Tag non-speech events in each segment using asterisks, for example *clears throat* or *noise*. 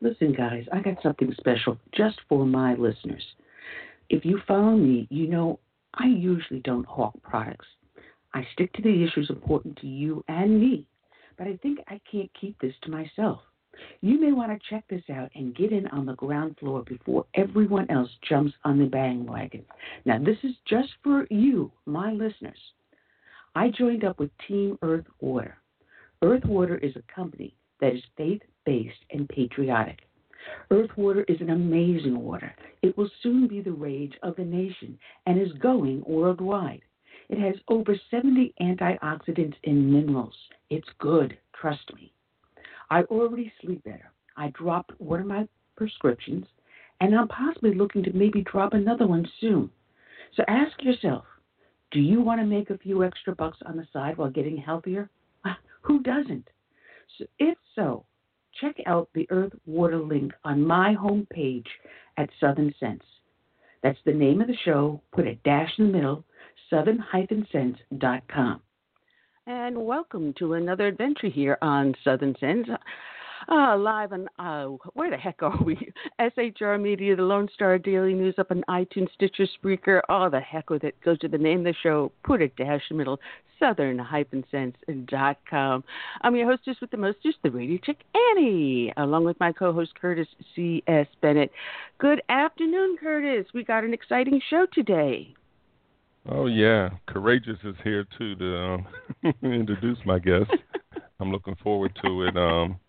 Listen, guys, I got something special just for my listeners. If you follow me, you know I usually don't hawk products. I stick to the issues important to you and me, but I think I can't keep this to myself. You may want to check this out and get in on the ground floor before everyone else jumps on the bandwagon. Now, this is just for you, my listeners. I joined up with Team Earth Water. Earth Water is a company that is faith based and patriotic. Earth water is an amazing water. It will soon be the rage of the nation and is going worldwide. It has over 70 antioxidants and minerals. It's good, trust me. I already sleep better. I dropped one of my prescriptions, and I'm possibly looking to maybe drop another one soon. So ask yourself do you want to make a few extra bucks on the side while getting healthier? *laughs* Who doesn't? So if so, check out the Earth Water link on my homepage at Southern Sense. That's the name of the show. Put a dash in the middle, southern-sense.com. And welcome to another adventure here on Southern Sense. Uh, live on, uh, where the heck are we? *laughs* SHR Media, the Lone Star Daily News up on iTunes, Stitcher, Spreaker. Oh, the heck with it. Go to the name of the show, put a dash in the middle, southern-sense.com. I'm your hostess with the mostest, the radio chick Annie, along with my co-host Curtis C.S. Bennett. Good afternoon, Curtis. We got an exciting show today. Oh yeah, courageous is here too to um, *laughs* introduce my guest. *laughs* I'm looking forward to it. Um,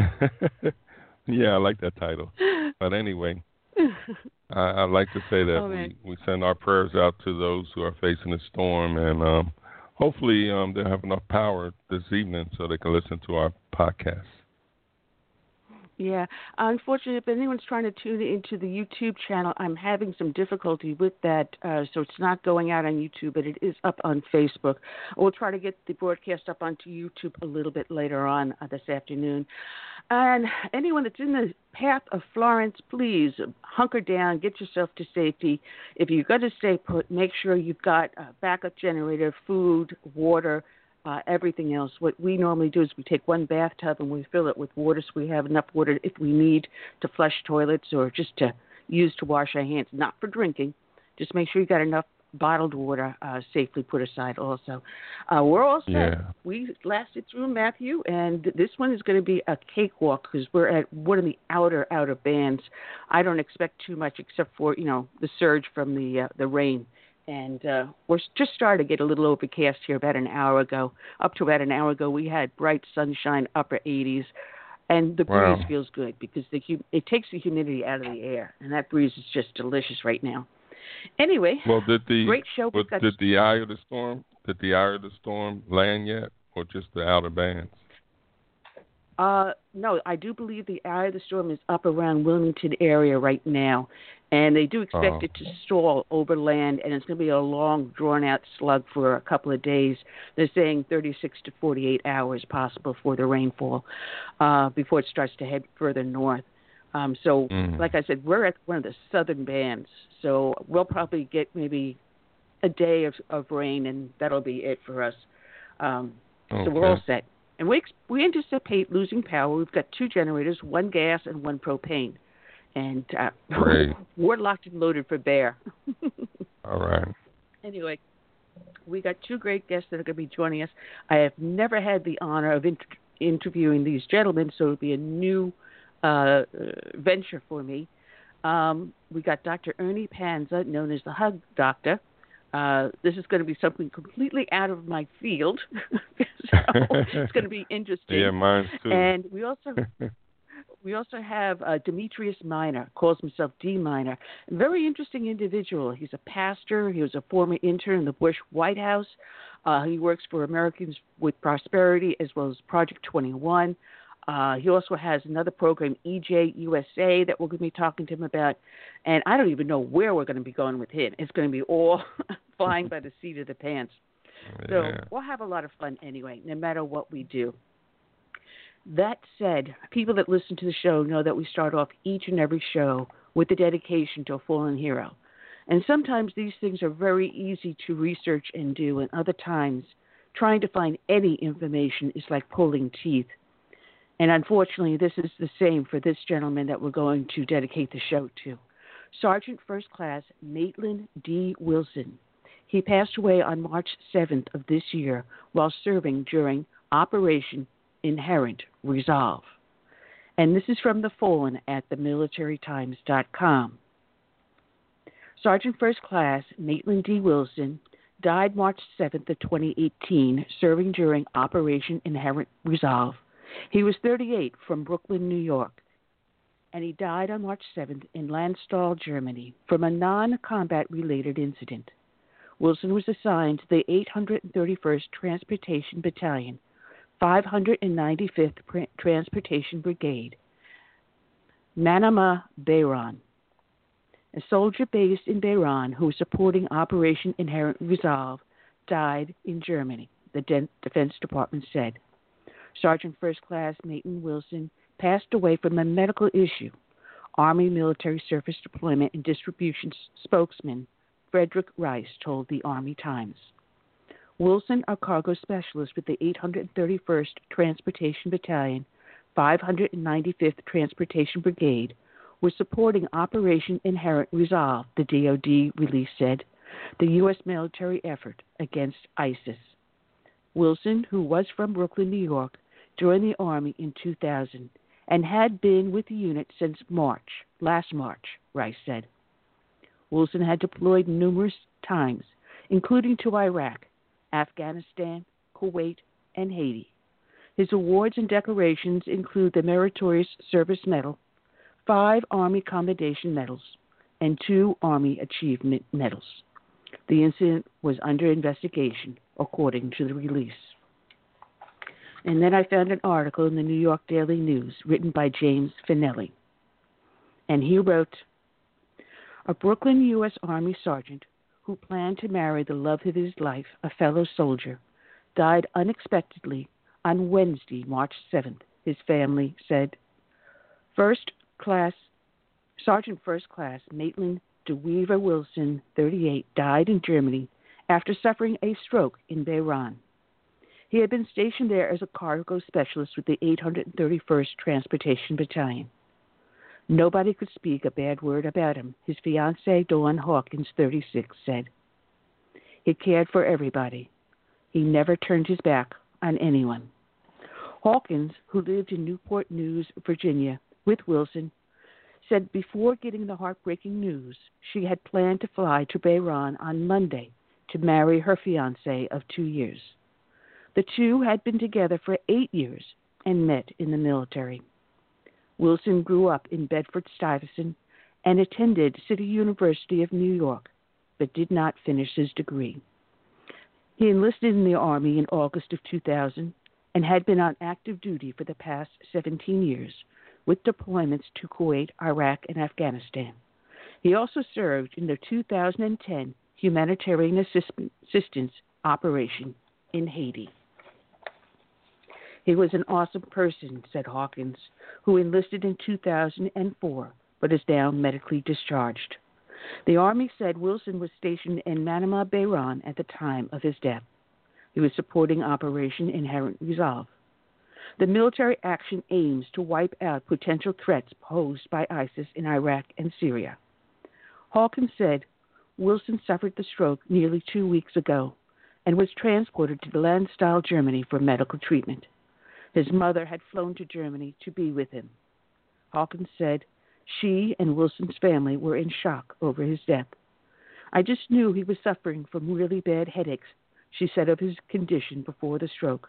*laughs* yeah, I like that title. But anyway, *laughs* I, I like to say that oh, we, we send our prayers out to those who are facing a storm, and um, hopefully um, they'll have enough power this evening so they can listen to our podcast. Yeah. Unfortunately, if anyone's trying to tune into the YouTube channel, I'm having some difficulty with that. Uh, so it's not going out on YouTube, but it is up on Facebook. We'll try to get the broadcast up onto YouTube a little bit later on uh, this afternoon. And anyone that's in the path of Florence, please hunker down, get yourself to safety. If you're going to stay put, make sure you've got a backup generator, food, water uh, everything else. What we normally do is we take one bathtub and we fill it with water so we have enough water if we need to flush toilets or just to use to wash our hands, not for drinking. Just make sure you got enough bottled water uh, safely put aside also. Uh, we're all set. Yeah. We lasted through Matthew, and this one is going to be a cakewalk because we're at one of the outer, outer bands. I don't expect too much except for, you know, the surge from the uh, the rain and uh, we're just starting to get a little overcast here about an hour ago. Up to about an hour ago, we had bright sunshine, upper 80s, and the breeze Wow. feels good because the it takes the humidity out of the air, and that breeze is just delicious right now. Anyway, Well, did the great show. well, did the eye of the storm did the eye of the storm land yet, or just the outer bands? Uh, no, I do believe the eye of the storm is up around Wilmington area right now, and they do expect Oh. it to stall over land, and it's going to be a long, drawn-out slug for a couple of days. They're saying 36 to 48 hours possible for the rainfall uh, before it starts to head further north. Um, so, Mm. like I said, we're at one of the southern bands, so we'll probably get maybe a day of, of rain, and that'll be it for us. Um, so we're all set. And we we anticipate losing power. We've got two generators, one gas and one propane, and uh, *laughs* we're locked and loaded for bear. *laughs* All right. anyway, we got two great guests that are going to be joining us. I have never had the honor of inter- interviewing these gentlemen, so it'll be a new uh, venture for me. Um, we got Dr. Ernie Panza, known as the Hug Doctor. Uh, this is going to be something completely out of my field, *laughs* so it's going to be interesting. Yeah, mine too. And we also we also have uh, Demetrius Minor, calls himself D Minor. A very interesting individual. He's a pastor. He was a former intern in the Bush White House. Uh, he works for Americans with Prosperity as well as Project 21. Uh, he also has another program, EJ USA, that we're going to be talking to him about. And I don't even know where we're going to be going with him. It's going to be all *laughs* flying by the seat of the pants. So we'll have a lot of fun anyway, no matter what we do. That said, people that listen to the show know that we start off each and every show with a dedication to a fallen hero. And sometimes these things are very easy to research and do, and other times trying to find any information is like pulling teeth. And unfortunately, this is the same for this gentleman that we're going to dedicate the show to. Sergeant First Class Maitland D. Wilson. He passed away on March 7th of this year while serving during Operation Inherent Resolve. And this is from the Fallen at themilitarytimes.com. Sergeant First Class Maitland D. Wilson died March 7th of 2018, serving during Operation Inherent Resolve. He was 38 from Brooklyn, New York, and he died on March 7th in Landstuhl, Germany, from a non combat related incident. Wilson was assigned to the 831st Transportation Battalion, 595th Transportation Brigade, Manama, Bahrain. A soldier based in Bahrain who was supporting Operation Inherent Resolve died in Germany, the De- Defense Department said. Sergeant First Class Maitland Wilson passed away from a medical issue. Army Military Surface Deployment and Distribution spokesman Frederick Rice told the Army Times. Wilson, a cargo specialist with the 831st Transportation Battalion, 595th Transportation Brigade, was supporting Operation Inherent Resolve, the DoD release said, the U.S. military effort against ISIS. Wilson, who was from Brooklyn, New York, joined the Army in 2000 and had been with the unit since March, last March, Rice said. Wilson had deployed numerous times, including to Iraq, Afghanistan, Kuwait, and Haiti. His awards and decorations include the Meritorious Service Medal, five Army Commendation Medals, and two Army Achievement Medals. The incident was under investigation, according to the release. And then I found an article in the New York Daily News written by James Finelli. And he wrote A Brooklyn U.S. Army sergeant who planned to marry the love of his life, a fellow soldier, died unexpectedly on Wednesday, March 7th, his family said. First class, Sergeant First Class Maitland DeWeaver Wilson, 38, died in Germany after suffering a stroke in Bahrain. He had been stationed there as a cargo specialist with the 831st Transportation Battalion. Nobody could speak a bad word about him, his fiancee, Dawn Hawkins, 36, said. He cared for everybody. He never turned his back on anyone. Hawkins, who lived in Newport News, Virginia, with Wilson, said before getting the heartbreaking news, she had planned to fly to Bahrain on Monday to marry her fiance of two years. The two had been together for eight years and met in the military. Wilson grew up in Bedford Stuyvesant and attended City University of New York, but did not finish his degree. He enlisted in the Army in August of 2000 and had been on active duty for the past 17 years, with deployments to Kuwait, Iraq, and Afghanistan. He also served in the 2010 humanitarian assistance operation in Haiti. He was an awesome person, said Hawkins, who enlisted in 2004 but is now medically discharged. The Army said Wilson was stationed in Manama, Bahrain at the time of his death. He was supporting Operation Inherent Resolve. The military action aims to wipe out potential threats posed by ISIS in Iraq and Syria. Hawkins said Wilson suffered the stroke nearly two weeks ago and was transported to Landstuhl, Germany for medical treatment. His mother had flown to Germany to be with him. Hawkins said she and Wilson's family were in shock over his death. I just knew he was suffering from really bad headaches, she said of his condition before the stroke.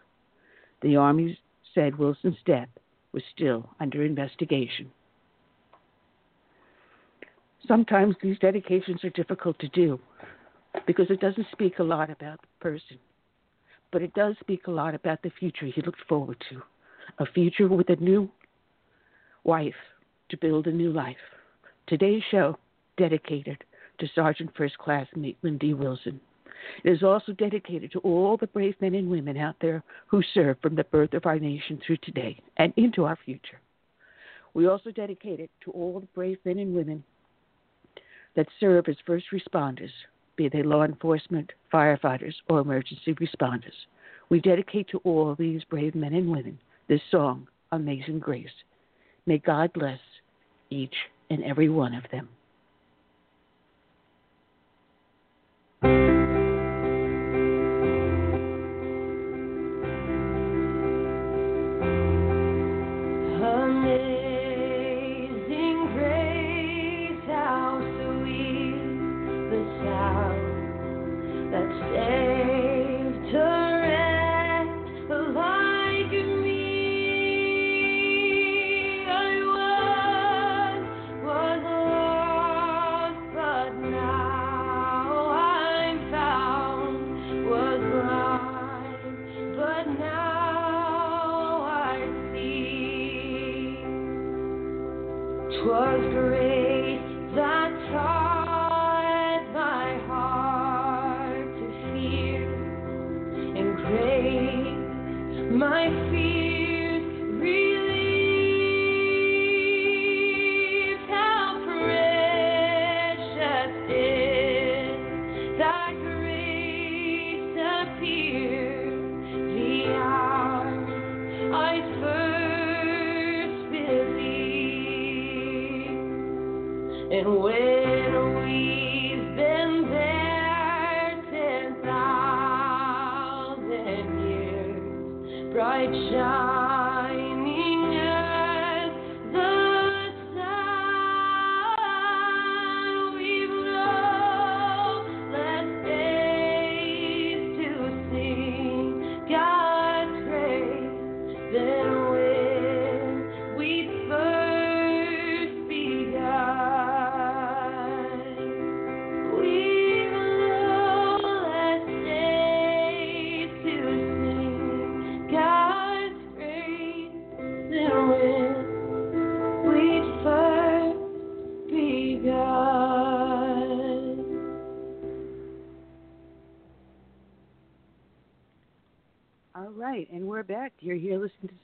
The Army said Wilson's death was still under investigation. Sometimes these dedications are difficult to do because it doesn't speak a lot about the person, but it does speak a lot about the future he looked forward to a future with a new wife to build a new life. Today's show dedicated to Sergeant First Class Maitland D. Wilson. It is also dedicated to all the brave men and women out there who serve from the birth of our nation through today and into our future. We also dedicate it to all the brave men and women that serve as first responders, be they law enforcement, firefighters, or emergency responders. We dedicate to all these brave men and women this song, Amazing Grace. May God bless each and every one of them.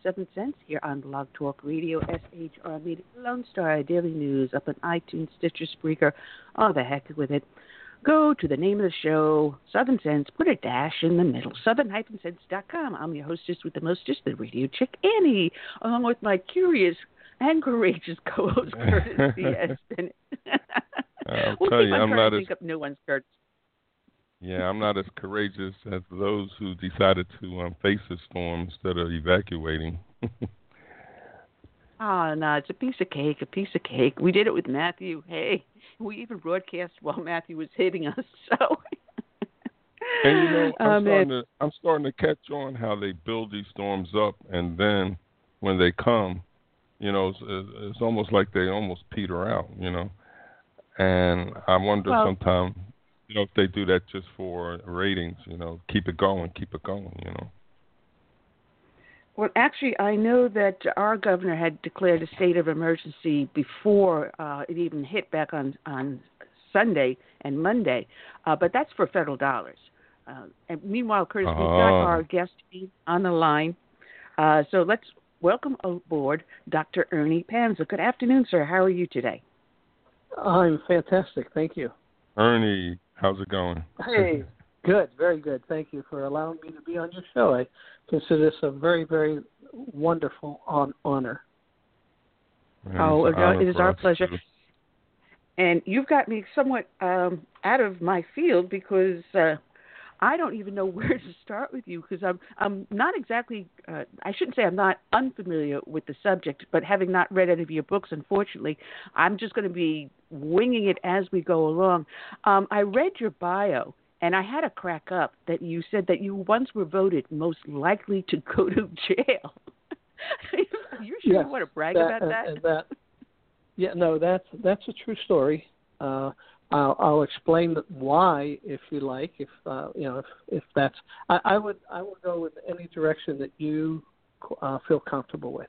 Southern Sense here on Blog Talk Radio, SHR Media, Lone Star, Daily News, up on iTunes, Stitcher, Spreaker, all the heck with it. Go to the name of the show, Southern Sense, put a dash in the middle, southern-sense.com. I'm your hostess with the mostest, the radio chick Annie, along with my curious and courageous co-host Curtis *laughs* C.S. I'll we'll tell you, I'm not as... up new ones, Curtis. Yeah, I'm not as courageous as those who decided to um, face the storm instead of evacuating. *laughs* oh no, it's a piece of cake, a piece of cake. We did it with Matthew. Hey, we even broadcast while Matthew was hitting us. *laughs* So. and you know, I'm, um, starting to, I'm starting to catch on how they build these storms up, and then when they come, you know, it's, it's almost like they almost peter out. You know, and I wonder well, sometimes you know if they do that just for ratings, you know, keep it going, keep it going, you know. Well, actually, I know that our governor had declared a state of emergency before uh, it even hit back on on Sunday and Monday, uh, but that's for federal dollars. Uh, and meanwhile, Curtis, uh-huh. we've got our guest on the line, uh, so let's welcome aboard Dr. Ernie Panza. Good afternoon, sir. How are you today? I'm fantastic. Thank you. Ernie, How's it going? Hey, good, very good. Thank you for allowing me to be on your show. I consider this a very, very wonderful on, honor. oh, it is our pleasure. And you've got me somewhat um, out of my field because uh, I don't even know *laughs* where to start with you because I'm I'm not exactly uh, I shouldn't say I'm not unfamiliar with the subject, but having not read any of your books, unfortunately, I'm just going to be winging it as we go along. Um, I read your bio. And I had to crack up that you said that you once were voted most likely to go to jail. *laughs* you sure yes, you want to brag that, about that? And that? Yeah, no, that's that's a true story. Uh, I'll, I'll explain why, if you like. If uh, you know, if if that's, I, I would I would go in any direction that you uh, feel comfortable with.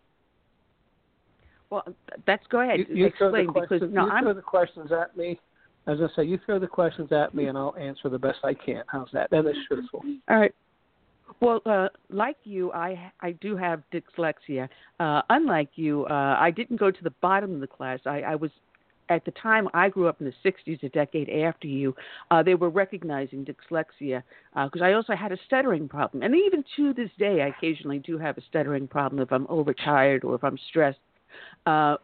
Well, that's go ahead. You, you explain because no, you I'm throw the questions at me. As I say, you throw the questions at me, and I'll answer the best I can. How's that? That is truthful. All right. Well, uh, like you, I I do have dyslexia. Uh, unlike you, uh, I didn't go to the bottom of the class. I, I was at the time I grew up in the 60s, a decade after you, uh, they were recognizing dyslexia because uh, I also had a stuttering problem. And even to this day, I occasionally do have a stuttering problem if I'm overtired or if I'm stressed. Uh,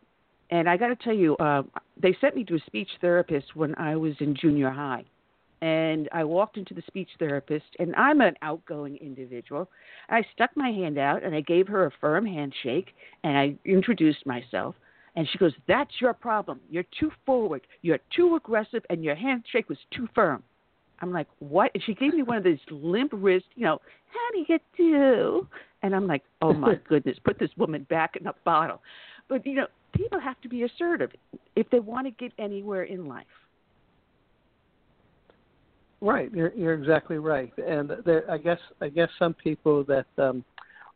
and I got to tell you, uh, they sent me to a speech therapist when I was in junior high. And I walked into the speech therapist, and I'm an outgoing individual. I stuck my hand out and I gave her a firm handshake and I introduced myself. And she goes, That's your problem. You're too forward. You're too aggressive, and your handshake was too firm. I'm like, What? And she gave me one of these limp wrist, you know, how do you do? And I'm like, Oh my *laughs* goodness, put this woman back in a bottle. But, you know, people have to be assertive if they want to get anywhere in life. Right, you're you're exactly right, and there, I guess I guess some people that um,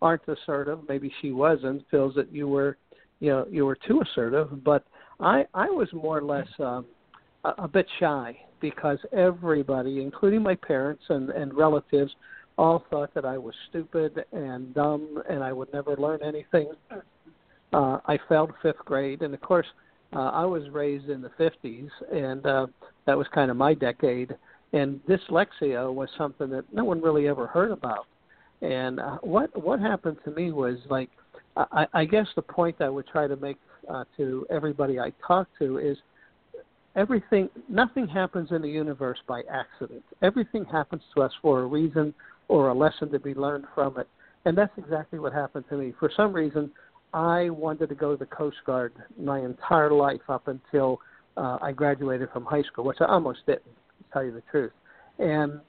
aren't assertive, maybe she wasn't, feels that you were you know you were too assertive. But I I was more or less um, a, a bit shy because everybody, including my parents and and relatives, all thought that I was stupid and dumb and I would never learn anything. Uh, I failed fifth grade, and of course, uh, I was raised in the 50s, and uh, that was kind of my decade. And dyslexia was something that no one really ever heard about. And uh, what what happened to me was like I, I guess the point I would try to make uh, to everybody I talk to is everything, nothing happens in the universe by accident. Everything happens to us for a reason or a lesson to be learned from it. And that's exactly what happened to me. For some reason, I wanted to go to the Coast Guard my entire life up until uh, I graduated from high school, which I almost didn't, to tell you the truth. And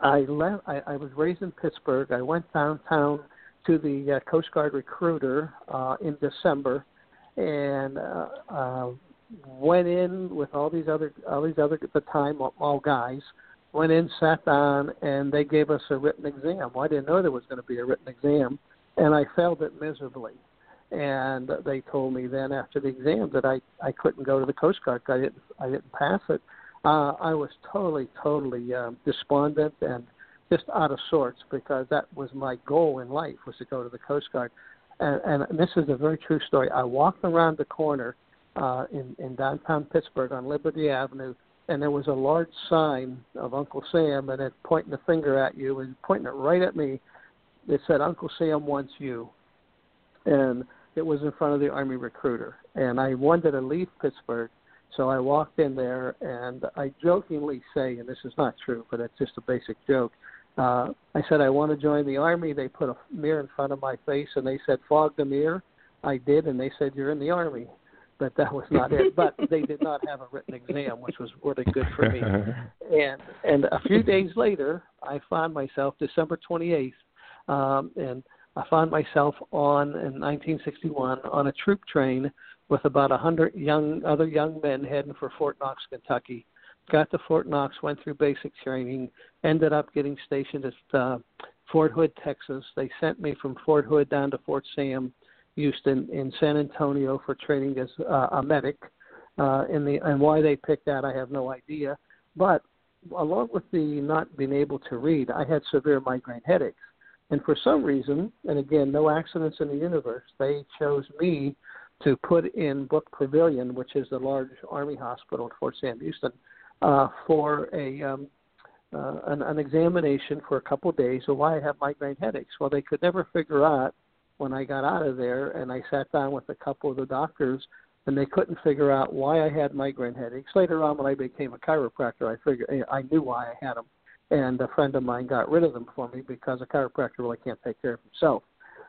I left. I, I was raised in Pittsburgh. I went downtown to the uh, Coast Guard recruiter uh, in December, and uh, uh, went in with all these other all these other at the time all guys. Went in, sat down, and they gave us a written exam. Well, I didn't know there was going to be a written exam, and I failed it miserably. And they told me then after the exam that I I couldn't go to the Coast Guard. I didn't I didn't pass it. Uh, I was totally totally um, despondent and just out of sorts because that was my goal in life was to go to the Coast Guard. And, and this is a very true story. I walked around the corner uh, in, in downtown Pittsburgh on Liberty Avenue, and there was a large sign of Uncle Sam, and it pointing the finger at you and pointing it right at me. It said, "Uncle Sam wants you," and it was in front of the Army recruiter. And I wanted to leave Pittsburgh, so I walked in there, and I jokingly say, and this is not true, but it's just a basic joke uh, I said I want to join the army. They put a mirror in front of my face and they said fog the mirror. I did, and they said you're in the army. But that was not it. But *laughs* they did not have a written exam, which was really good for me. *laughs* And and a few days later, I found myself December 28th, um, and I found myself on in 1961 on a troop train with about a hundred young other young men heading for Fort Knox, Kentucky got to Fort Knox, went through basic training, ended up getting stationed at uh, Fort Hood, Texas. They sent me from Fort Hood down to Fort Sam Houston in San Antonio for training as uh, a medic. Uh, in the and why they picked that, I have no idea. But along with the not being able to read, I had severe migraine headaches. And for some reason, and again, no accidents in the universe, they chose me to put in Book Pavilion, which is the large Army hospital at Fort Sam Houston, uh, for a um, uh, an, an examination for a couple of days of why I have migraine headaches. Well, they could never figure out when I got out of there, and I sat down with a couple of the doctors, and they couldn't figure out why I had migraine headaches. Later on, when I became a chiropractor, I figured I knew why I had them. And a friend of mine got rid of them for me because a chiropractor really can't take care of himself.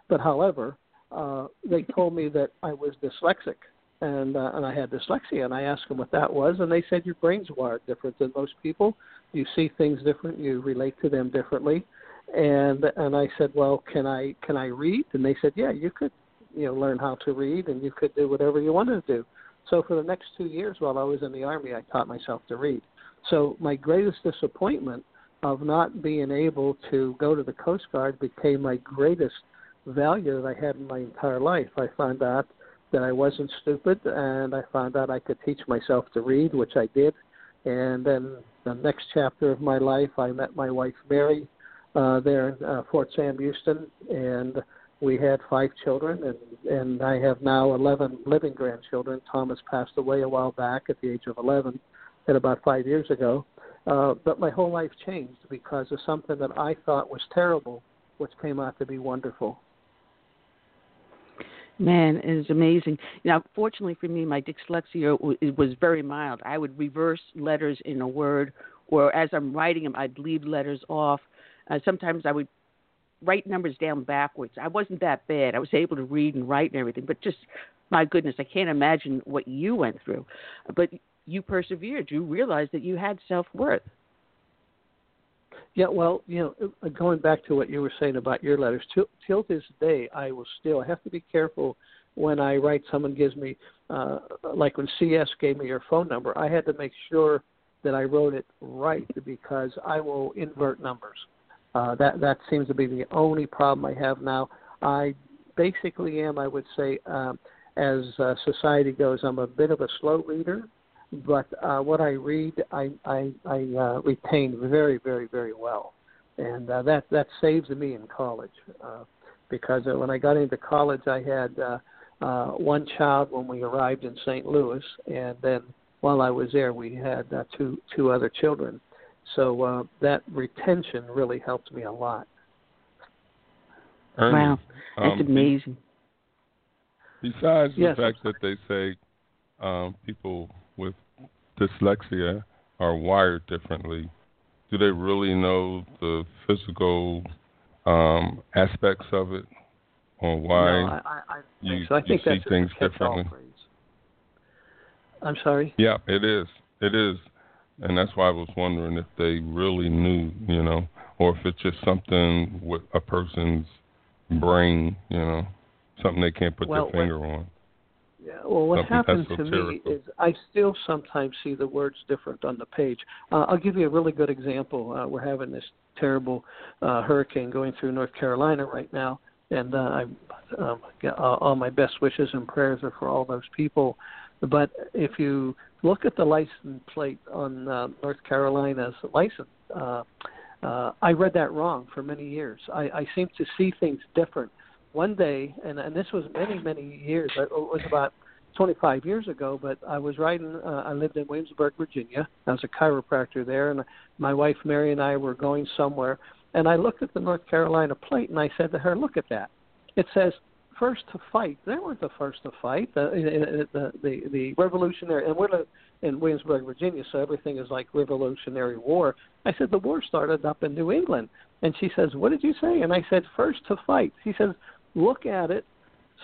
But however, uh, they told me that I was dyslexic and uh, and I had dyslexia, and I asked them what that was, and they said your brain's wired different than most people. You see things different, you relate to them differently, and and I said, well, can I can I read? And they said, yeah, you could, you know, learn how to read, and you could do whatever you wanted to do. So for the next two years while I was in the army, I taught myself to read. So my greatest disappointment of not being able to go to the Coast Guard became my greatest value that I had in my entire life. I found out that I wasn't stupid, and I found out I could teach myself to read, which I did. And then the next chapter of my life, I met my wife Mary uh, there in uh, Fort Sam Houston, and we had five children, and and I have now 11 living grandchildren. Thomas passed away a while back at the age of 11, at about five years ago. Uh, but my whole life changed because of something that I thought was terrible, which came out to be wonderful. Man, it is amazing. Now, fortunately for me, my dyslexia was very mild. I would reverse letters in a word, or as I'm writing them, I'd leave letters off. Uh, sometimes I would write numbers down backwards. I wasn't that bad. I was able to read and write and everything, but just my goodness, I can't imagine what you went through. But you persevered. You realized that you had self worth. Yeah, well, you know, uh, going back to what you were saying about your letters, till, till this day, I will still I have to be careful when I write. Someone gives me, uh, like when CS gave me your phone number, I had to make sure that I wrote it right *laughs* because I will invert numbers. Uh, that that seems to be the only problem I have now. I basically am, I would say, um, as uh, society goes, I'm a bit of a slow reader but uh, what I read, I I, I uh, retain very very very well, and uh, that that saves me in college uh, because uh, when I got into college, I had uh, uh, one child when we arrived in St. Louis, and then while I was there, we had uh, two two other children. So uh, that retention really helped me a lot. Ernie, wow, that's um, amazing. Besides yes, the fact that they say um, people with dyslexia are wired differently, do they really know the physical um, aspects of it, or why no, I, I, you, so. I think you see things differently? I'm sorry. Yeah, it is. It is, and that's why I was wondering if they really knew, you know, or if it's just something with a person's brain, you know, something they can't put well, their finger on. Yeah, well, what happened to me is I still sometimes see the words different on the page. Uh, I'll give you a really good example. Uh, we're having this terrible uh, hurricane going through North Carolina right now, and uh, I um, all my best wishes and prayers are for all those people. But if you look at the license plate on uh, North Carolina's license, uh, uh, I read that wrong for many years. I, I seem to see things different one day, and and this was many many years. It was about 25 years ago, but I was riding. Uh, I lived in Williamsburg, Virginia. I was a chiropractor there, and my wife Mary and I were going somewhere. And I looked at the North Carolina plate, and I said to her, "Look at that. It says first to fight. They weren't the first to fight. The the the, the Revolutionary, and we're in Williamsburg, Virginia, so everything is like Revolutionary War. I said the war started up in New England, and she says, "What did you say?" And I said, "First to fight." She says, look at it,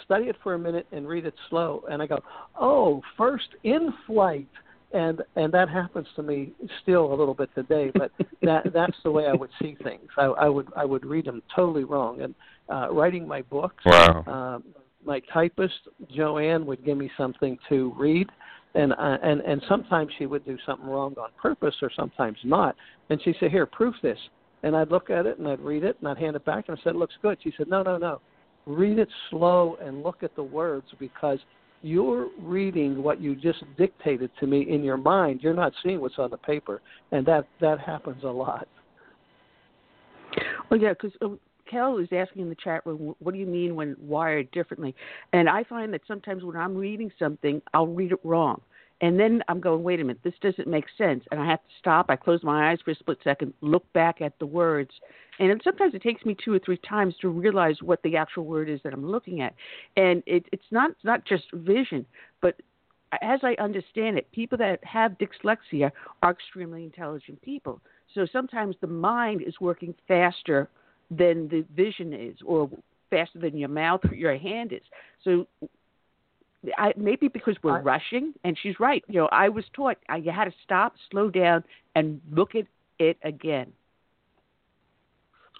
study it for a minute, and read it slow. And I go, oh, first in flight. And and that happens to me still a little bit today, but *laughs* that that's the way I would see things. I, I would I would read them totally wrong. And uh, writing my books, wow. uh, my typist Joanne would give me something to read, and uh, and and sometimes she would do something wrong on purpose, or sometimes not. And she'd say, "Here, proof this." And I'd look at it and I'd read it and I'd hand it back and I said, "It looks good." She said, "No, no, no read it slow and look at the words because you're reading what you just dictated to me in your mind. You're not seeing what's on the paper, and that that happens a lot. Well, yeah, because Kel um, is asking in the chat room, what do you mean when wired differently? And I find that sometimes when I'm reading something, I'll read it wrong. And then I'm going, wait a minute, this doesn't make sense. And I have to stop. I close my eyes for a split second, look back at the words. And sometimes it takes me two or three times to realize what the actual word is that I'm looking at. And it, it's not, not just vision, but as I understand it, people that have dyslexia are extremely intelligent people. So sometimes the mind is working faster than the vision is, or faster than your mouth or your hand is. So I, maybe because we're I, rushing, and she's right. You know, I was taught I, you had to stop, slow down, and look at it again.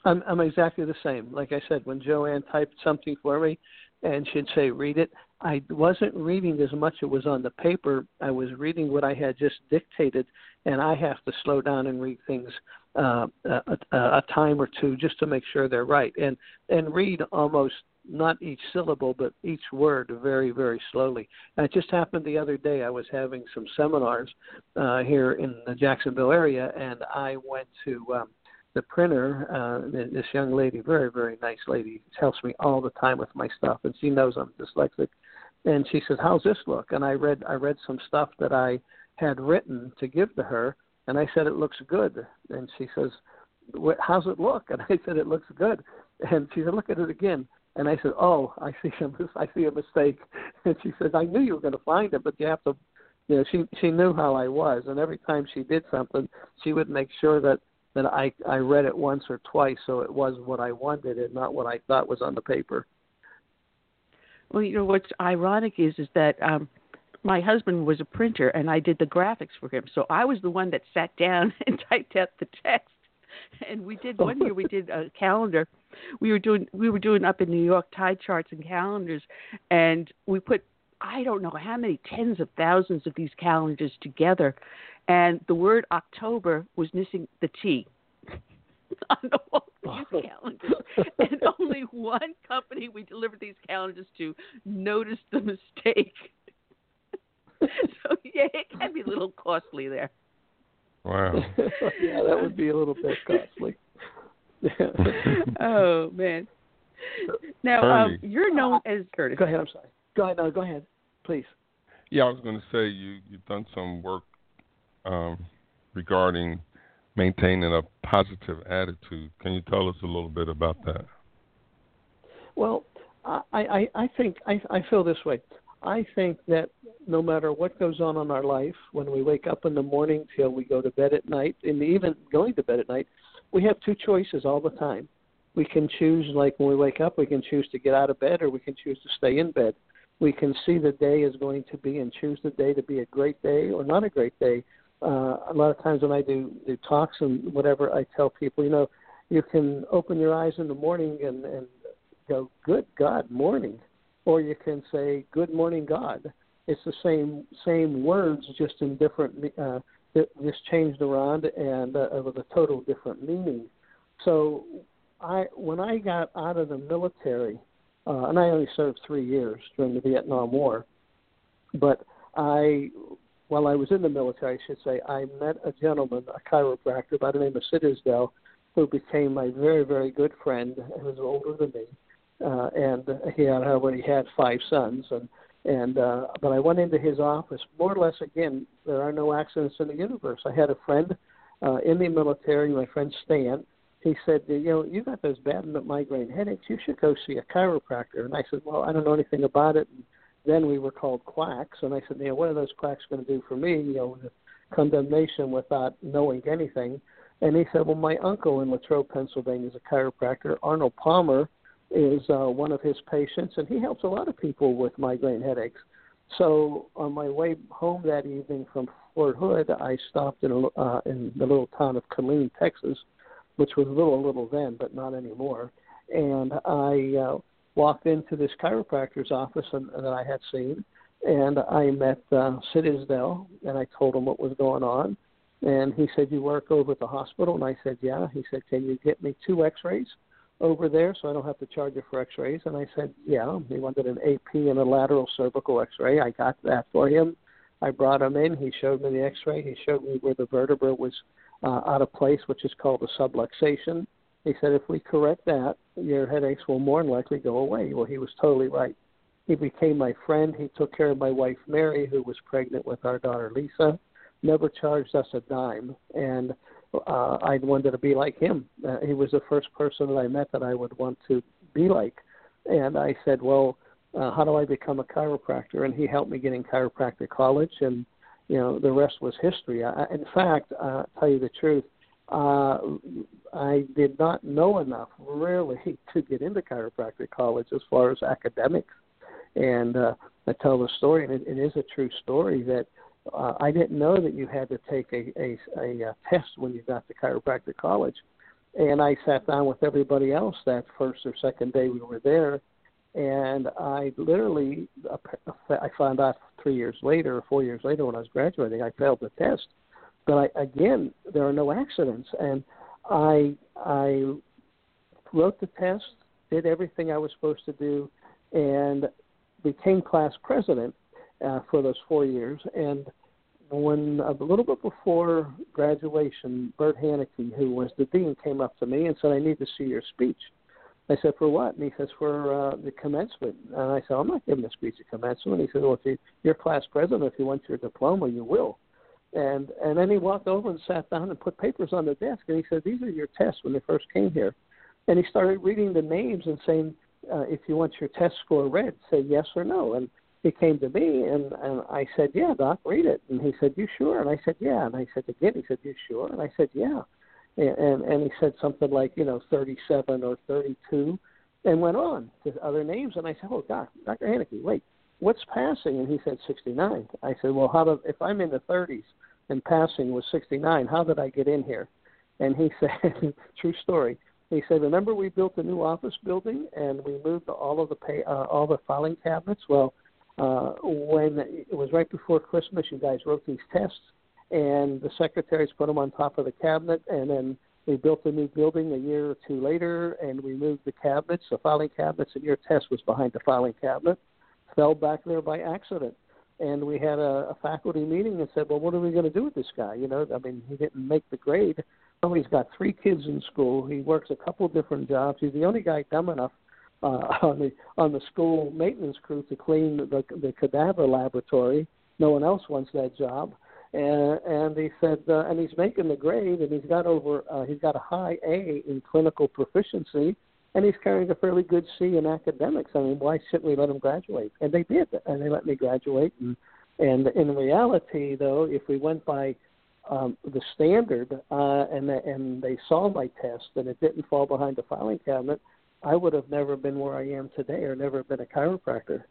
I'm, I'm exactly the same. Like I said, when Joanne typed something for me, and she'd say, "Read it," I wasn't reading as much it was on the paper. I was reading what I had just dictated, and I have to slow down and read things uh, a, a time or two just to make sure they're right, and and read almost not each syllable but each word very very slowly. And it just happened the other day. I was having some seminars uh, here in the Jacksonville area, and I went to um, the printer, uh, this young lady, very very nice lady, helps me all the time with my stuff, and she knows I'm dyslexic. And she says, "How's this look?" And I read I read some stuff that I had written to give to her, and I said it looks good. And she says, "How's it look?" *laughs* And I said it looks good. And she said, "Look at it again." And I said, "Oh, I *laughs* see a I see a mistake." And she says, "I knew you were going to find it, but you have to." You know, she she knew how I was, and every time she did something, she would make sure that that I I read it once or twice so it was what I wanted and not what I thought was on the paper. Well, you know what's ironic is is that um my husband was a printer and I did the graphics for him. So I was the one that sat down *laughs* and typed out the text. *laughs* And we did oh. one year we did a calendar. We were doing we were doing up in New York tie charts and calendars and we put I don't know how many tens of thousands of these calendars together and the word October was missing the T *laughs* on the whole these calendars. *laughs* and only one company we delivered these calendars to noticed the mistake. so yeah, it can be a little costly there. Wow. *laughs* yeah, that would be a little bit costly. *laughs* oh man. Now um, you're known as Curtis. Go ahead. I'm sorry. Go ahead. No, go ahead, please. Yeah, I was going to say you you've done some work um, regarding maintaining a positive attitude. Can you tell us a little bit about that? Well, I I, I think I, I feel this way. I think that no matter what goes on in our life, when we wake up in the morning till we go to bed at night, and even going to bed at night, we have two choices all the time. We can choose, like when we wake up, we can choose to get out of bed or we can choose to stay in bed. We can see the day is going to be and choose the day to be a great day or not a great day. Uh, a lot of times when I do, do talks and whatever, I tell people, you know, you can open your eyes in the morning and, and go, good God, morning or you can say "Good morning, God." It's the same same words, just in different, uh, just changed around and uh, with a total different meaning. So, I when I got out of the military, uh, and I only served three years during the Vietnam War, but I while I was in the military, I should say, I met a gentleman, a chiropractor by the name of Sid who became my very, very good friend. He was older than me uh, and he had already had five sons and and uh, but I went into his office more or less again. There are no accidents in the universe. I had a friend uh, in the military, my friend Stan. He said, you know, you got those bad migraine headaches. You should go see a chiropractor. And I said, well, I don't know anything about it. And then we were called quacks, and I said, you know, what are those quacks going to do for me? You know, condemnation without knowing anything. And he said, well, my uncle in Latrobe, Pennsylvania, is a chiropractor. Arnold Palmer is uh, one of his patients, and he helps a lot of people with migraine headaches. So on my way home that evening from Fort Hood, I stopped in a, uh, in the little town of Killeen, Texas, which was little a little then, but not anymore. And I uh, walked into this chiropractor's office and that I had seen, and I met uh, Sid Isdell, and I told him what was going on. And he said, "You work over at the hospital?" And I said, "Yeah." He said, "Can you get me two X-rays?" Over there so I don't have to charge you for x-rays? And I said, yeah. He wanted an AP and a lateral cervical x-ray. I got that for him. I brought him in. He showed me the x-ray. He showed me where the vertebra was uh, out of place, which is called a subluxation. He said, if we correct that, your headaches will more than likely go away. Well, he was totally right. He became my friend. He took care of my wife, Mary, who was pregnant with our daughter, Lisa. Never charged us a dime. And uh, I wanted to be like him. Uh, he was the first person that I met that I would want to be like. And I said, well, uh, how do I become a chiropractor? And he helped me get in chiropractic college, and you know the rest was history. I, in fact, uh, tell you the truth, uh, I did not know enough really *laughs* to get into chiropractic college as far as academics. And uh, I tell the story, and it, it is a true story that uh, I didn't know that you had to take a, a, a, a test when you got to chiropractic college. And I sat down with everybody else that first or second day we were there, and I literally I found out three years later or four years later when I was graduating I failed the test. But I, again, there are no accidents, and I I wrote the test, did everything I was supposed to do, and became class president uh, for those four years. And when a little bit before graduation, Bert Haneke, who was the dean, came up to me and said, "I need to see your speech." I said, "For what?" And he says, "For uh, the commencement." And I said, "I'm not giving a speech at commencement." And he said, "Well, if you, you're class president, if you want your diploma, you will." And and then he walked over and sat down and put papers on the desk, and he said, "These are your tests when you first came here." And he started reading the names and saying, uh, "If you want your test score read, say yes or no." And he came to me and, and I said, "Yeah, doc, read it." And he said, "You sure?" And I said, "Yeah." And I said again, he said, "You sure?" And I said, "Yeah." And and, he said something like, you know, 37 or 32, and went on to other names. And I said, "Oh, doc, Dr. Haneke, wait, what's passing?" And he said 69. I said, "Well, how do if I'm in the 30s?" and passing was 69. How did I get in here? And he *laughs* said, true story. He said, remember we built a new office building and we moved all of the pay, uh, all the filing cabinets. Well, uh, when it was right before Christmas, you guys wrote these tests, and the secretaries put them on top of the cabinet, and then we built a new building a year or two later, and we moved the cabinets, the filing cabinets, and your test was behind the filing cabinet. Fell back there by accident and we had a, a faculty meeting and said, well, what are we going to do with this guy? You know, I mean, he didn't make the grade. Oh, he's got three kids in school. He works a couple different jobs. He's the only guy dumb enough uh, *laughs* on the on the school maintenance crew to clean the the cadaver laboratory. No one else wants that job. And, and he said, uh, and he's making the grade, and he's got over, uh, he's got a high A in clinical proficiency, and he's carrying a fairly good C in academics. I mean, why shouldn't we let him graduate? And they did, and they let me graduate. And and in reality, though, if we went by um, the standard uh, and and they saw my test and it didn't fall behind the filing cabinet, I would have never been where I am today, or never been a chiropractor.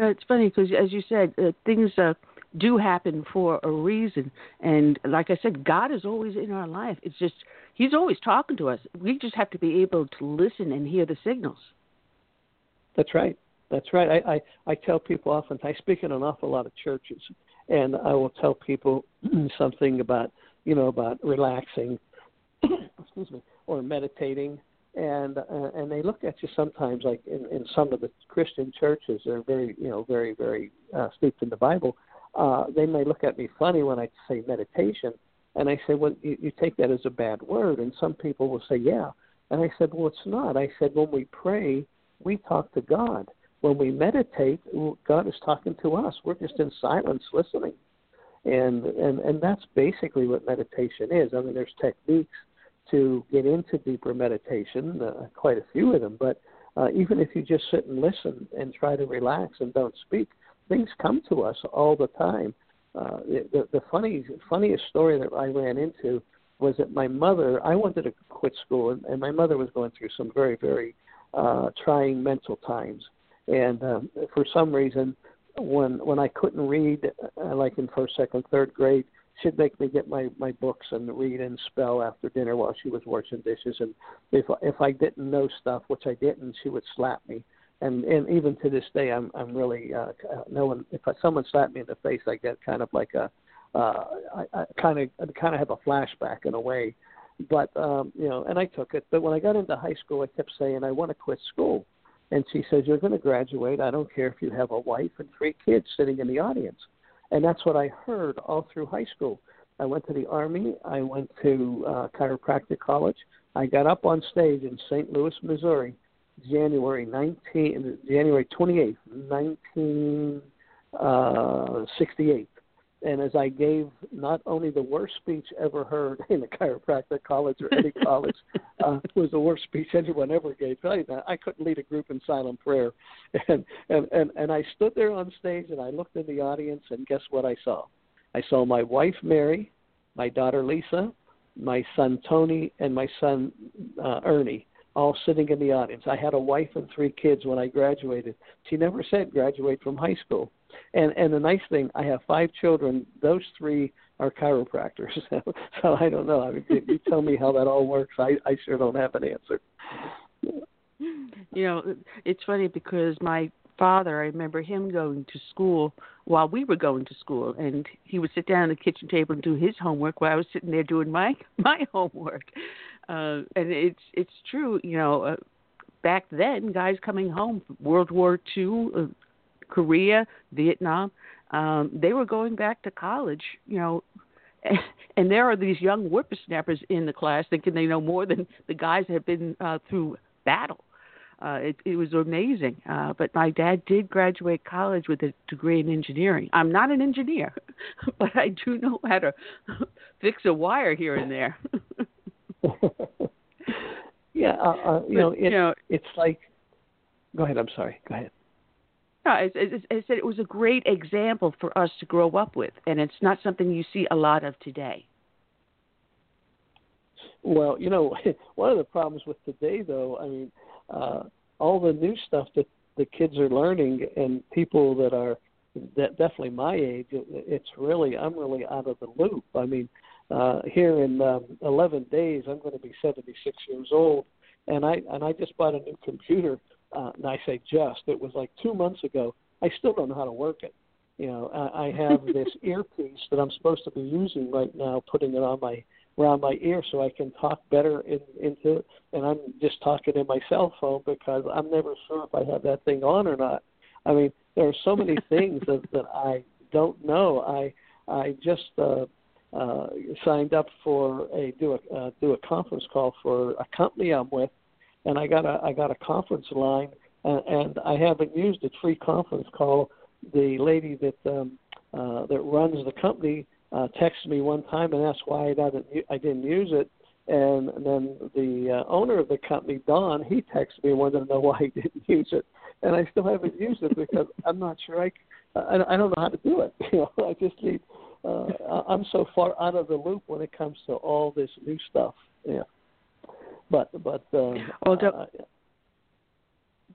Uh, it's funny because, as you said, uh, things uh, do happen for a reason. And like I said, God is always in our life. It's just He's always talking to us. We just have to be able to listen and hear the signals. That's right. That's right. I, I, I tell people often, I speak in an awful lot of churches, and I will tell people *clears throat* something about, you know, about relaxing, excuse me, or meditating, and uh, and they look at you sometimes like in, in some of the Christian churches, they're very, you know, very, very uh, steeped in the Bible, uh, they may look at me funny when I say meditation, and I say, well, you, you take that as a bad word, and some people will say, yeah, and I said, well, it's not. I said, when we pray, we talk to God. When we meditate, God is talking to us. We're just in silence listening, and and and that's basically what meditation is. I mean, there's techniques to get into deeper meditation, uh, quite a few of them, but uh, even if you just sit and listen and try to relax and don't speak, things come to us all the time. Uh, the, the funny, funniest story that I ran into was that my mother. I wanted to quit school, and, and my mother was going through some very, very uh, trying mental times. And um, for some reason, when when I couldn't read, uh, like in first, second, third grade, she'd make me get my my books and read and spell after dinner while she was washing dishes. And if if I didn't know stuff, which I didn't, she would slap me and and even to this day, I'm I'm really uh, no one. If someone slapped me in the face, I get kind of like a, uh, I, I kind of I kind of have a flashback in a way. But um, you know, and I took it. But when I got into high school, I kept saying I want to quit school. And she says, "You're going to graduate. I don't care if you have a wife and three kids sitting in the audience." And that's what I heard all through high school. I went to the army. I went to uh, chiropractic college. I got up on stage in St. Louis, Missouri January 19, January 28th, 1968. And as I gave not only the worst speech ever heard *laughs* in a chiropractic college or any college, *laughs* uh, was the worst speech anyone ever gave. I, I couldn't lead a group in silent prayer, *laughs* and, and and and I stood there on stage and I looked in the audience and guess what I saw? I saw my wife Mary, my daughter Lisa, my son Tony, and my son uh, Ernie all sitting in the audience. I had a wife and three kids when I graduated. She never said graduate from high school. And and the nice thing, I have five children. Those three are chiropractors. *laughs* so I don't know. I mean, you tell me how that all works. I I sure don't have an answer. You know, it's funny because my father, I remember him going to school while we were going to school, and he would sit down at the kitchen table and do his homework while I was sitting there doing my *laughs* my homework. Uh, and it's it's true, you know. Uh, back then, guys coming home, World War Two, uh, Korea, Vietnam, um, they were going back to college, you know. And *laughs* and there are these young whippersnappers in the class thinking they know more than the guys that have been uh, through battle uh, it, it was amazing. Uh, but my dad did graduate college with a degree in engineering. I'm not an engineer, *laughs* but I do know how to *laughs* fix a wire here and there. yeah, uh, uh, you, but, know, it, you know, it's like. Go ahead. I'm sorry. Go ahead. No, I, said it was a great example for us to grow up with, and it's not something you see a lot of today. Well, you know, *laughs* one of the problems with today, though, I mean, uh, all the new stuff that the kids are learning and people that are that definitely my age it's really i'm really out of the loop i mean uh here in um, 11 days i'm going to be 76 years old and i and i just bought a new computer uh and i say just it was like 2 months ago i still don't know how to work it you know i, I have *laughs* this earpiece that i'm supposed to be using right now putting it on my around my ear so I can talk better in, into it. And I'm just talking in my cell phone because I'm never sure if I have that thing on or not. I mean, there are so many *laughs* things that, that I don't know. I I just uh, uh, signed up for a do a uh, do a conference call for a company I'm with, and I got a I got a conference line, and, and I haven't used a free conference call. The lady that um, uh, that runs the company uh, texted me one time and asked why I didn't I didn't use it, and then the uh, owner of the company, Don, he texted me and wanted to know why he *laughs* didn't use it, and I still haven't used it because I'm not sure I I, I don't know how to do it. *laughs* You know, I just need. Uh, I'm so far out of the loop when it comes to all this new stuff. Yeah, but but um, well, don't, uh,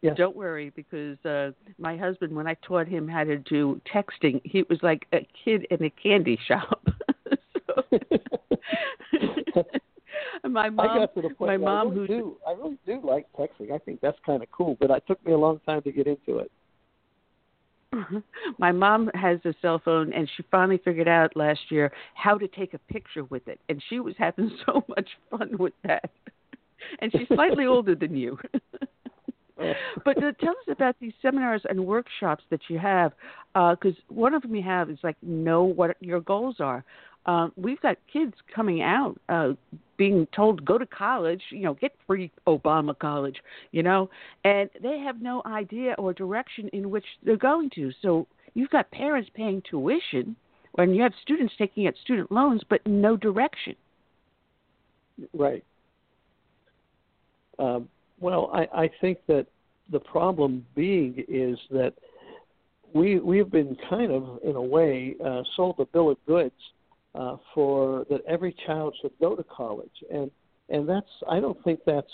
Yes. Don't worry, because uh, my husband, when I taught him how to do texting, he was like a kid in a candy shop. *laughs* *laughs* my mom, I got to the point my mom, really who do, I really do like texting. I think that's kind of cool, but it took me a long time to get into it. *laughs* My mom has a cell phone, and she finally figured out last year how to take a picture with it, and she was having so much fun with that. And she's slightly *laughs* older than you. but uh, tell us about these seminars and workshops that you have, because uh, one of them you have is like know what your goals are. Uh, we've got kids coming out uh, being told go to college, you know, get free Obama college, you know, and they have no idea or direction in which they're going to. So you've got parents paying tuition, and you have students taking out student loans, but no direction. Right. Um, well, I, I think that the problem being is that we we've been kind of in a way uh, sold a bill of goods uh, for that every child should go to college, and and that's I don't think that's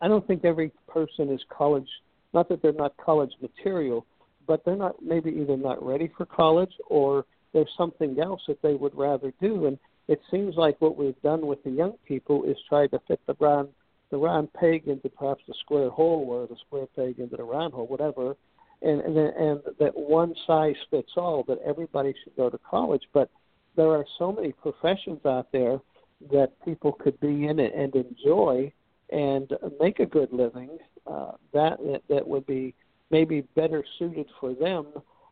I don't think every person is college. Not that they're not college material, but they're not maybe either not ready for college or there's something else that they would rather do. And it seems like what we've done with the young people is try to fit the round the round peg into perhaps the square hole or the square peg into the round hole, whatever, and and, and that one size fits all that everybody should go to college. But there are so many professions out there that people could be in it and enjoy and make a good living. Uh, that that would be maybe better suited for them.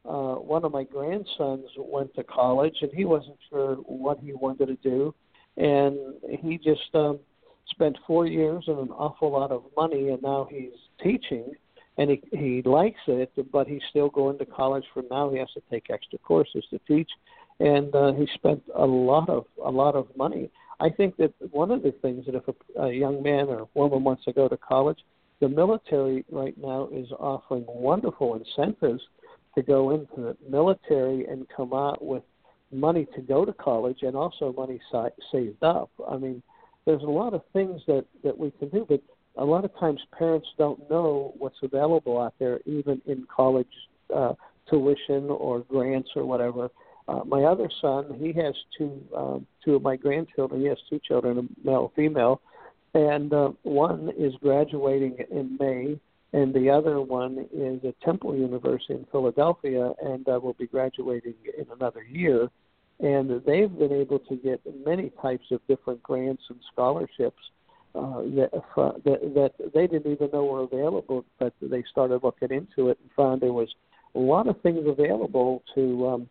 Uh, one of my grandsons went to college and he wasn't sure what he wanted to do, and he just um, spent four years and an awful lot of money, and now he's teaching, and he he likes it, but he's still going to college for now. He has to take extra courses to teach, and uh, he spent a lot of a lot of money. I think that one of the things that if a, a young man or woman wants to go to college, the military right now is offering wonderful incentives to go into the military and come out with money to go to college and also money si- saved up. I mean, there's a lot of things that that we can do, but a lot of times parents don't know what's available out there, even in college uh, tuition or grants or whatever. Uh, my other son, he has two um, two of my grandchildren. He has two children, a male, female, and uh, one is graduating in May, and the other one is at Temple University in Philadelphia, and uh, will be graduating in another year. And they've been able to get many types of different grants and scholarships uh, that, uh, that that they didn't even know were available, but they started looking into it and found there was a lot of things available to um,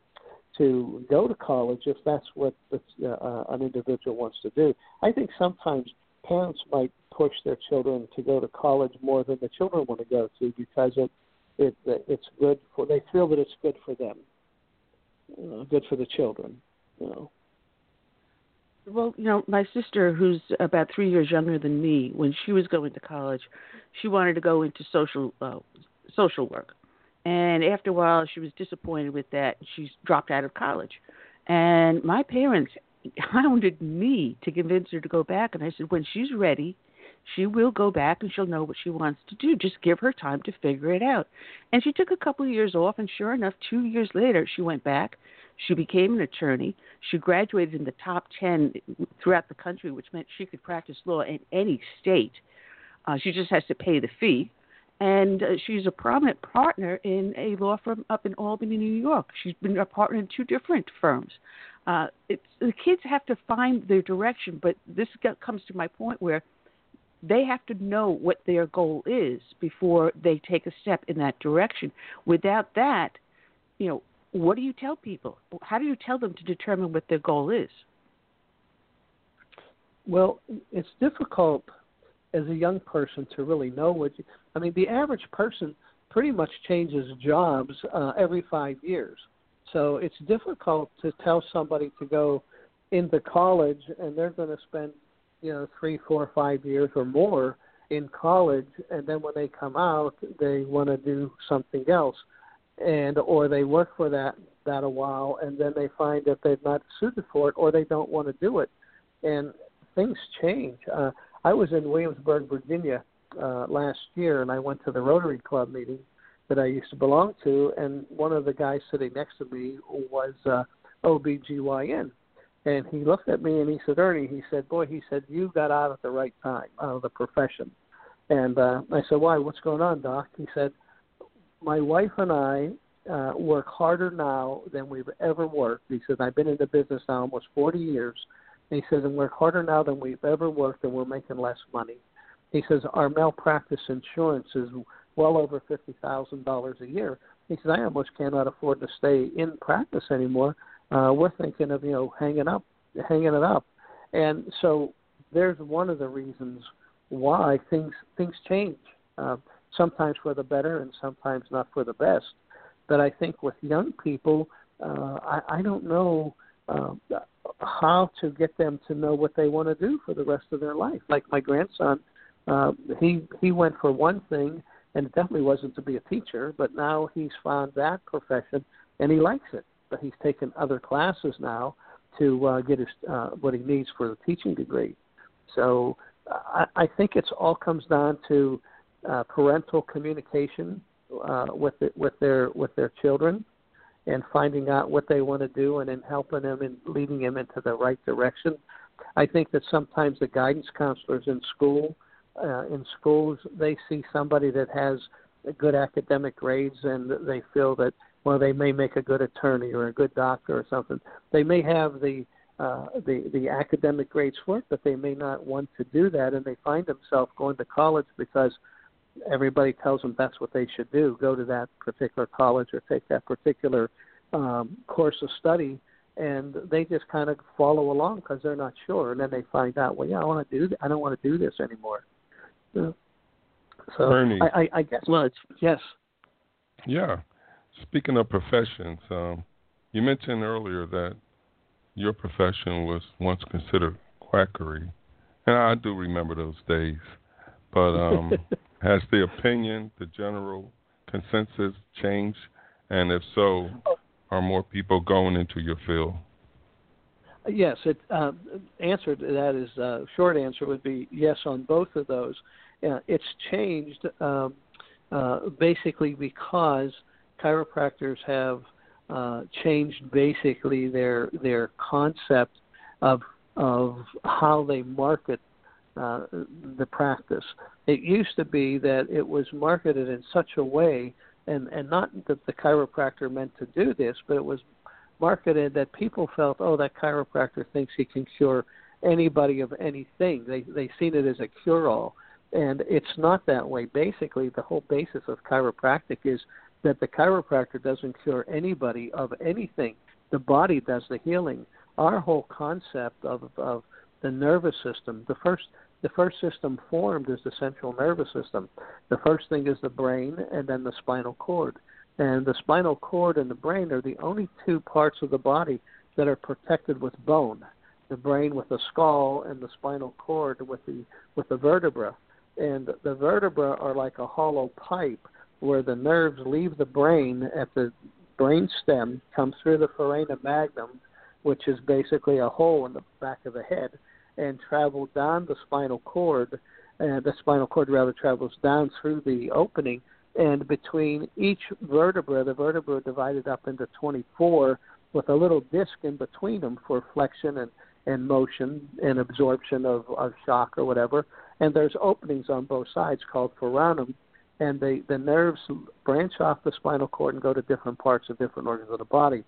to go to college if that's what uh, uh, an individual wants to do. I think sometimes parents might push their children to go to college more than the children want to go to because it it it's good for they feel that it's good for them, you know, good for the children, you know. Well, you know, my sister, who's about three years younger than me, when she was going to college, she wanted to go into social uh, social work, and after a while, she was disappointed with that. She dropped out of college, and my parents *laughs* hounded me to convince her to go back. And I said, when she's ready, she will go back and she'll know what she wants to do. Just give her time to figure it out. And she took a couple of years off, and sure enough, two years later, she went back. She became an attorney. She graduated in the top 10 throughout the country, which meant she could practice law in any state. Uh, she just has to pay the fee. And uh, she's a prominent partner in a law firm up in Albany, New York. She's been a partner in two different firms. Uh, it's, the kids have to find their direction, but this comes to my point where they have to know what their goal is before they take a step in that direction. Without that, you know, what do you tell people? How do you tell them to determine what their goal is? Well, it's difficult as a young person to really know what you. I mean, the average person pretty much changes jobs uh, every five years. So it's difficult to tell somebody to go into college and they're going to spend, you know, three, four, five years or more in college, and then when they come out, they want to do something else, and or they work for that that a while, and then they find that they're not suited for it, or they don't want to do it, and things change. Uh, I was in Williamsburg, Virginia, uh, last year, and I went to the Rotary Club meeting that I used to belong to, and one of the guys sitting next to me was uh, OBGYN. And he looked at me and he said, Ernie, he said, boy, he said, you got out at the right time, out of the profession. And uh, I said, why? What's going on, Doc? He said, my wife and I uh, work harder now than we've ever worked. He said, I've been in the business now almost 40 years. And he says, and work harder now than we've ever worked, and we're making less money. He says, our malpractice insurance is well over fifty thousand dollars a year. He said, I almost cannot afford to stay in practice anymore. Uh, we're thinking of you know hanging up, hanging it up, and so there's one of the reasons why things things change. Uh, sometimes for the better and sometimes not for the best. But I think with young people, uh, I, I don't know uh, how to get them to know what they want to do for the rest of their life. Like my grandson, uh, he he went for one thing and it definitely wasn't to be a teacher, but now he's found that profession and he likes it. But he's taken other classes now to uh, get his uh, what he needs for the teaching degree. So I, I think it's all comes down to uh, parental communication uh, with it, with their with their children, and finding out what they want to do, and then helping them and leading them into the right direction. I think that sometimes the guidance counselors in school uh, in schools, they see somebody that has good academic grades and they feel that well they may make a good attorney or a good doctor or something. They may have the uh, the the academic grades for it, but they may not want to do that, and they find themselves going to college because everybody tells them that's what they should do: go to that particular college or take that particular um, course of study, and they just kind of follow along because they're not sure, and then they find out, well, yeah, I want to do, th- I don't want to do this anymore. So Ernie. I, I, I guess. Well, it's yes. Yeah. Speaking of professions, um, you mentioned earlier that your profession was once considered quackery, and I do remember those days. But um, *laughs* has the opinion, the general consensus, changed? And if so, are more people going into your field? yes, it uh, answer to that is uh, short answer would be yes on both of those. Uh, it's changed um, uh, basically because chiropractors have uh, changed basically their their concept of of how they market uh, the practice. It used to be that it was marketed in such a way, and and not that the chiropractor meant to do this, but it was marketed that people felt, oh, that chiropractor thinks he can cure anybody of anything. They they seen it as a cure all, and it's not that way. Basically, the whole basis of chiropractic is that the chiropractor doesn't cure anybody of anything. The body does the healing. Our whole concept of of the nervous system, the first the first system formed is the central nervous system. The first thing is the brain and then the spinal cord. And the spinal cord and the brain are the only two parts of the body that are protected with bone. The brain with the skull and the spinal cord with the with the vertebra. And the vertebra are like a hollow pipe where the nerves leave the brain at the brain stem, come through the foramen magnum, which is basically a hole in the back of the head, and travel down the spinal cord. And the spinal cord rather travels down through the opening and between each vertebra, the vertebra divided up into 24 with a little disc in between them for flexion and, and motion and absorption of, of shock or whatever. And there's openings on both sides called foramen, and the, the nerves branch off the spinal cord and go to different parts of different organs of the body.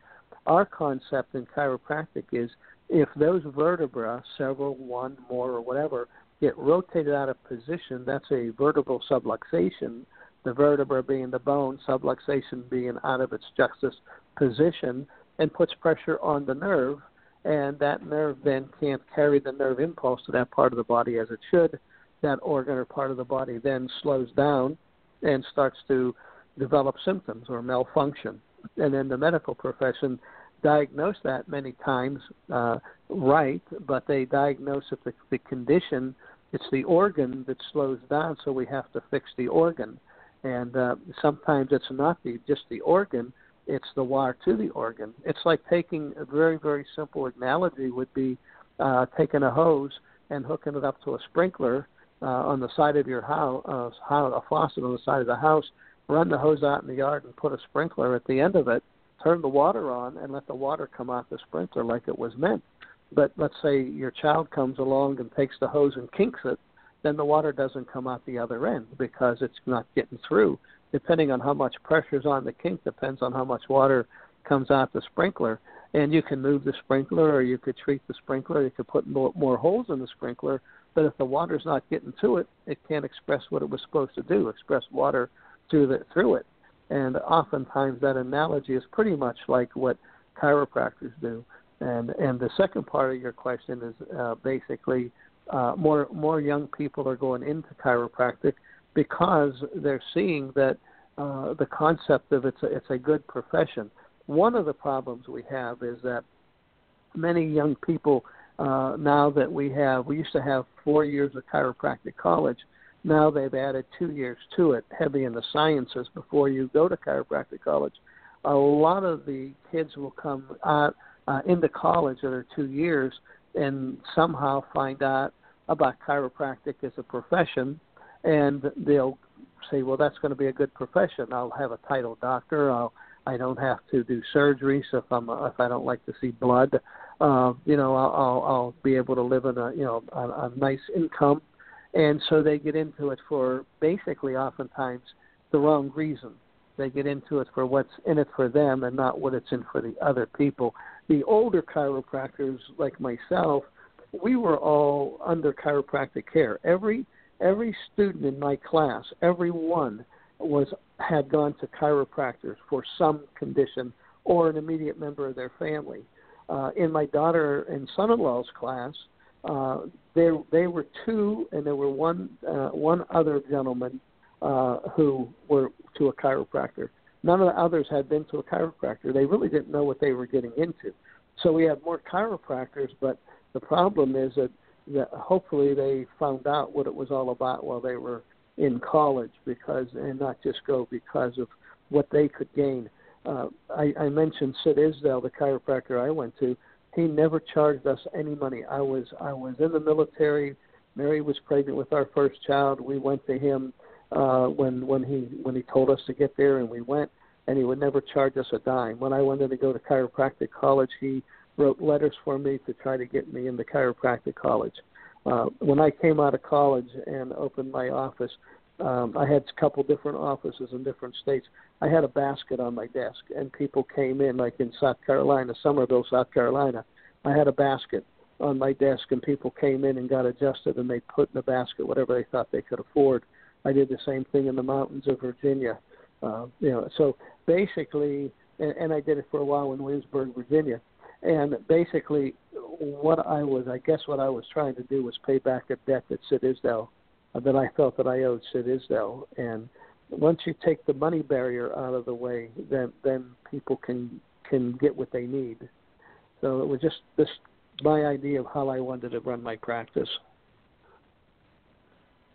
Our concept in chiropractic is if those vertebrae, several, one, more, or whatever, get rotated out of position, that's a vertebral subluxation – the vertebra being the bone, subluxation being out of its juxtus position, and puts pressure on the nerve, and that nerve then can't carry the nerve impulse to that part of the body as it should. That organ or part of the body then slows down and starts to develop symptoms or malfunction. And then the medical profession diagnose that many times uh, right, but they diagnose the, the condition, it's the organ that slows down, so we have to fix the organ. And uh, sometimes it's not the just the organ it's the wire to the organ. It's like taking a very very simple analogy would be uh, taking a hose and hooking it up to a sprinkler uh, on the side of your house uh, a faucet on the side of the house run the hose out in the yard and put a sprinkler at the end of it turn the water on and let the water come out the sprinkler like it was meant but let's say your child comes along and takes the hose and kinks it then the water doesn't come out the other end because it's not getting through. Depending on how much pressure is on the kink, depends on how much water comes out the sprinkler. And you can move the sprinkler, or you could treat the sprinkler. You could put more, more holes in the sprinkler. But if the water's not getting to it, it can't express what it was supposed to do, express water through the through it. And oftentimes that analogy is pretty much like what chiropractors do. And and the second part of your question is uh, basically uh, more more young people are going into chiropractic because they're seeing that uh, the concept of it's a, it's a good profession. One of the problems we have is that many young people uh, now that we have we used to have four years of chiropractic college. Now they've added two years to it, heavy in the sciences before you go to chiropractic college. A lot of the kids will come out uh, into college that are two years and somehow find out about chiropractic as a profession, and they'll say, "Well, that's going to be a good profession. I'll have a title doctor. I'll I don't have to do surgery. So if I'm if I don't like to see blood, uh, you know, I'll, I'll I'll be able to live in a you know a, a nice income." And so they get into it for basically oftentimes the wrong reason. They get into it for what's in it for them and not what it's in for the other people. The older chiropractors like myself we were all under chiropractic care. Every every student in my class, every one was had gone to chiropractors for some condition or an immediate member of their family. Uh, in my daughter and son-in-law's class, uh, they they were two, and there were one uh, one other gentleman uh, who were to a chiropractor. None of the others had been to a chiropractor. They really didn't know what they were getting into. So we had more chiropractors, but the problem is that, that hopefully they found out what it was all about while they were in college because and not just go because of what they could gain. Uh, I, I mentioned Sid Isdell, the chiropractor I went to. he never charged us any money. I was I was in the military. Mary was pregnant with our first child. We went to him uh, when when he when he told us to get there, and we went. And he would never charge us a dime. When I wanted to go to chiropractic college, he wrote letters for me to try to get me into chiropractic college. Uh, when I came out of college and opened my office, um, I had a couple different offices in different states. I had a basket on my desk, and people came in, like in South Carolina, Summerville, South Carolina. I had a basket on my desk, and people came in and got adjusted, and they put in the basket whatever they thought they could afford. I did the same thing in the mountains of Virginia. Uh, you know, so basically, and, and I did it for a while in Williamsburg, Virginia. And basically, what I was, I guess, what I was trying to do was pay back a debt that Sid Isdell, uh, that I felt that I owed Sid Isdell. And once you take the money barrier out of the way, then then people can can get what they need. So it was just this my idea of how I wanted to run my practice.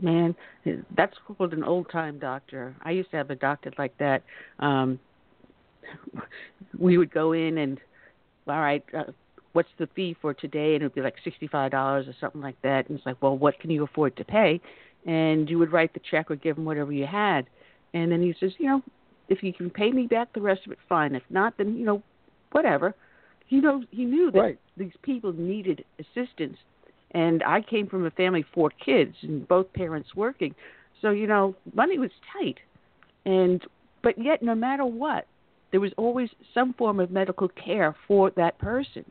Man, that's called an old time doctor. I used to have a doctor like that. Um we would go in and all right, uh, what's the fee for today? And it would be like $65 or something like that. And it's like, well, what can you afford to pay? And you would write the check or give him whatever you had. And then he says, you know, if you can pay me back the rest of it, fine. If not, then, you know, whatever. He knows he knew that right. these people needed assistance. And I came from a family of four kids and both parents working. So, you know, money was tight. And but yet no matter what, there was always some form of medical care for that person.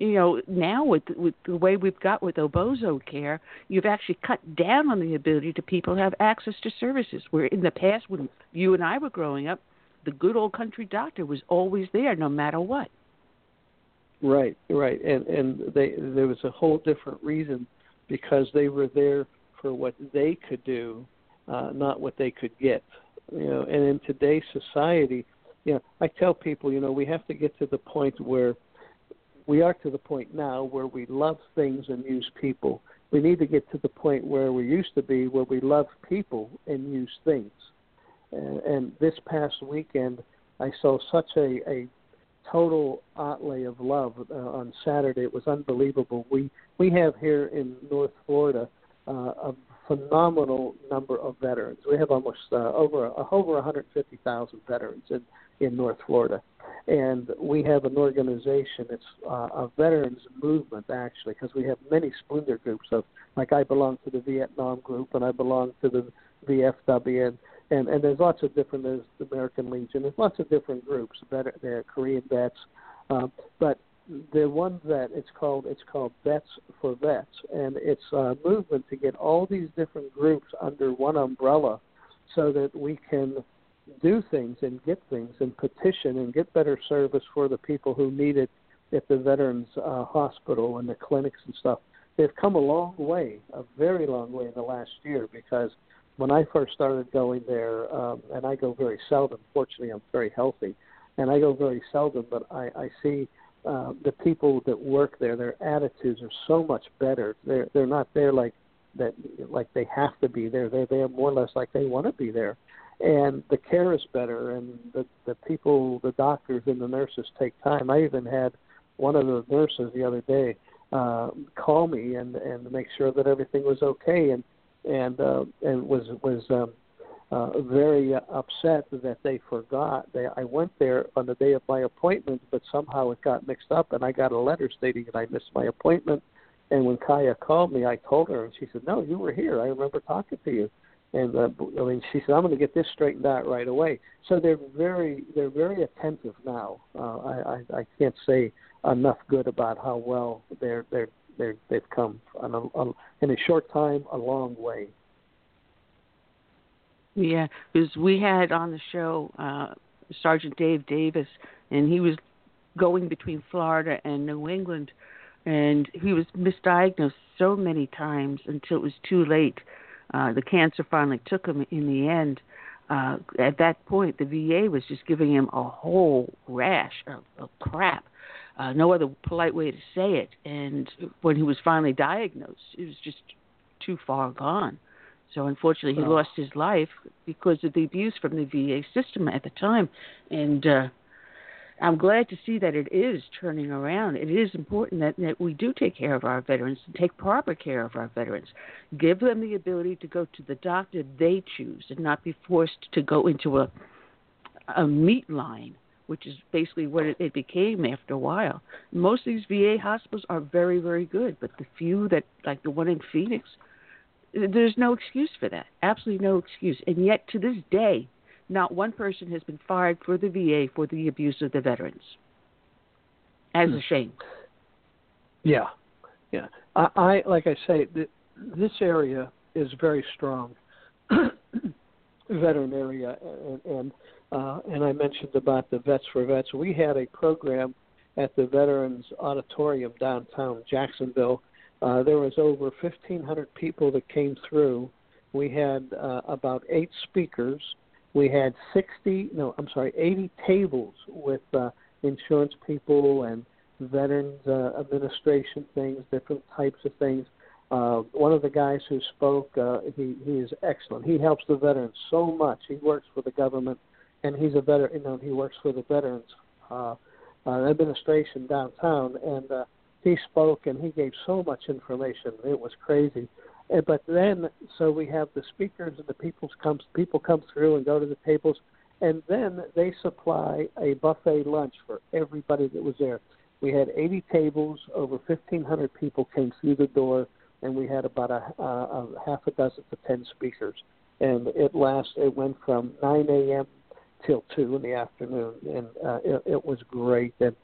You know, now with with the way we've got with Obozo care, you've actually cut down on the ability to people have access to services. Where in the past, when you and I were growing up, the good old country doctor was always there, no matter what. Right, right, and and they there was a whole different reason because they were there for what they could do, uh, not what they could get. You know, and in today's society, you know, I tell people, you know, we have to get to the point where we are to the point now where we love things and use people. We need to get to the point where we used to be, where we love people and use things. And, and this past weekend, I saw such a, a total outlay of love uh, on Saturday. It was unbelievable. We we have here in North Florida uh, a phenomenal number of veterans. We have almost uh, over uh, over 150,000 veterans, and in North Florida. And we have an organization, it's uh, a veterans movement actually, because we have many splinter groups of, like I belong to the Vietnam group and I belong to the VFW and, and, and there's lots of different, there's the American Legion, there's lots of different groups, better, they're Korean vets, um, but the one that it's called it's called Vets for Vets, and it's a movement to get all these different groups under one umbrella, so that we can do things and get things and petition and get better service for the people who need it at the veterans uh, hospital and the clinics and stuff. They've come a long way, a very long way in the last year because when I first started going there, um, and I go very seldom. Fortunately, I'm very healthy, and I go very seldom. But I, I see uh, the people that work there. Their attitudes are so much better. They're they're not there like that, like they have to be there. They're there more or less like they want to be there and the care is better and the the people the doctors and the nurses take time. I even had one of the nurses the other day uh call me and and make sure that everything was okay and and uh and was was um uh very upset that they forgot. They i went there on the day of my appointment but somehow it got mixed up and i got a letter stating that i missed my appointment. And when kaya called me i told her and she said no you were here. I remember talking to you and uh, I mean, she said, "I'm going to get this straightened out right away." So they're very they're very attentive now. Uh, I, I I can't say enough good about how well they're they're they're they've come on a, on, in a short time a long way. Yeah, because we had on the show uh, Sergeant Dave Davis, and he was going between Florida and New England, and he was misdiagnosed so many times until it was too late uh, the cancer finally took him in the end. Uh, at that point, the VA was just giving him a whole rash of, of crap. Uh, no other polite way to say it. And when he was finally diagnosed, it was just too far gone. So unfortunately, he oh. lost his life because of the abuse from the VA system at the time. And uh, I'm glad to see that it is turning around. It is important that, that we do take care of our veterans and take proper care of our veterans. Give them the ability to go to the doctor they choose and not be forced to go into a a meat line, which is basically what it, it became after a while. Most of these VA hospitals are very, very good, but the few that, like the one in Phoenix, there's no excuse for that. Absolutely no excuse. And yet, to this day, not one person has been fired for the VA for the abuse of the veterans. As hmm. a shame. Yeah, yeah. I, I like I say, th- this area is very strong, *clears throat* veteran area, and, and uh, and I mentioned about the Vets for Vets. We had a program at the Veterans Auditorium downtown Jacksonville. Uh, there was over 1,500 people that came through. We had uh, about eight speakers. We had 60, no, I'm sorry, 80 tables with uh, insurance people and veterans uh, administration things, different types of things. Uh, one of the guys who spoke, uh, he he is excellent. He helps the veterans so much. He works for the government and he's a veteran. You know, he works for the Veterans uh, uh, Administration downtown, and uh, he spoke and he gave so much information. It was crazy. But then, so we have the speakers and the people comes people come through and go to the tables, and then they supply a buffet lunch for everybody that was there. We had 80 tables, over 1,500 people came through the door, and we had about a, a, a half a dozen to 10 speakers. And it last it went from 9 a.m till two in the afternoon, and uh, it, it was great. And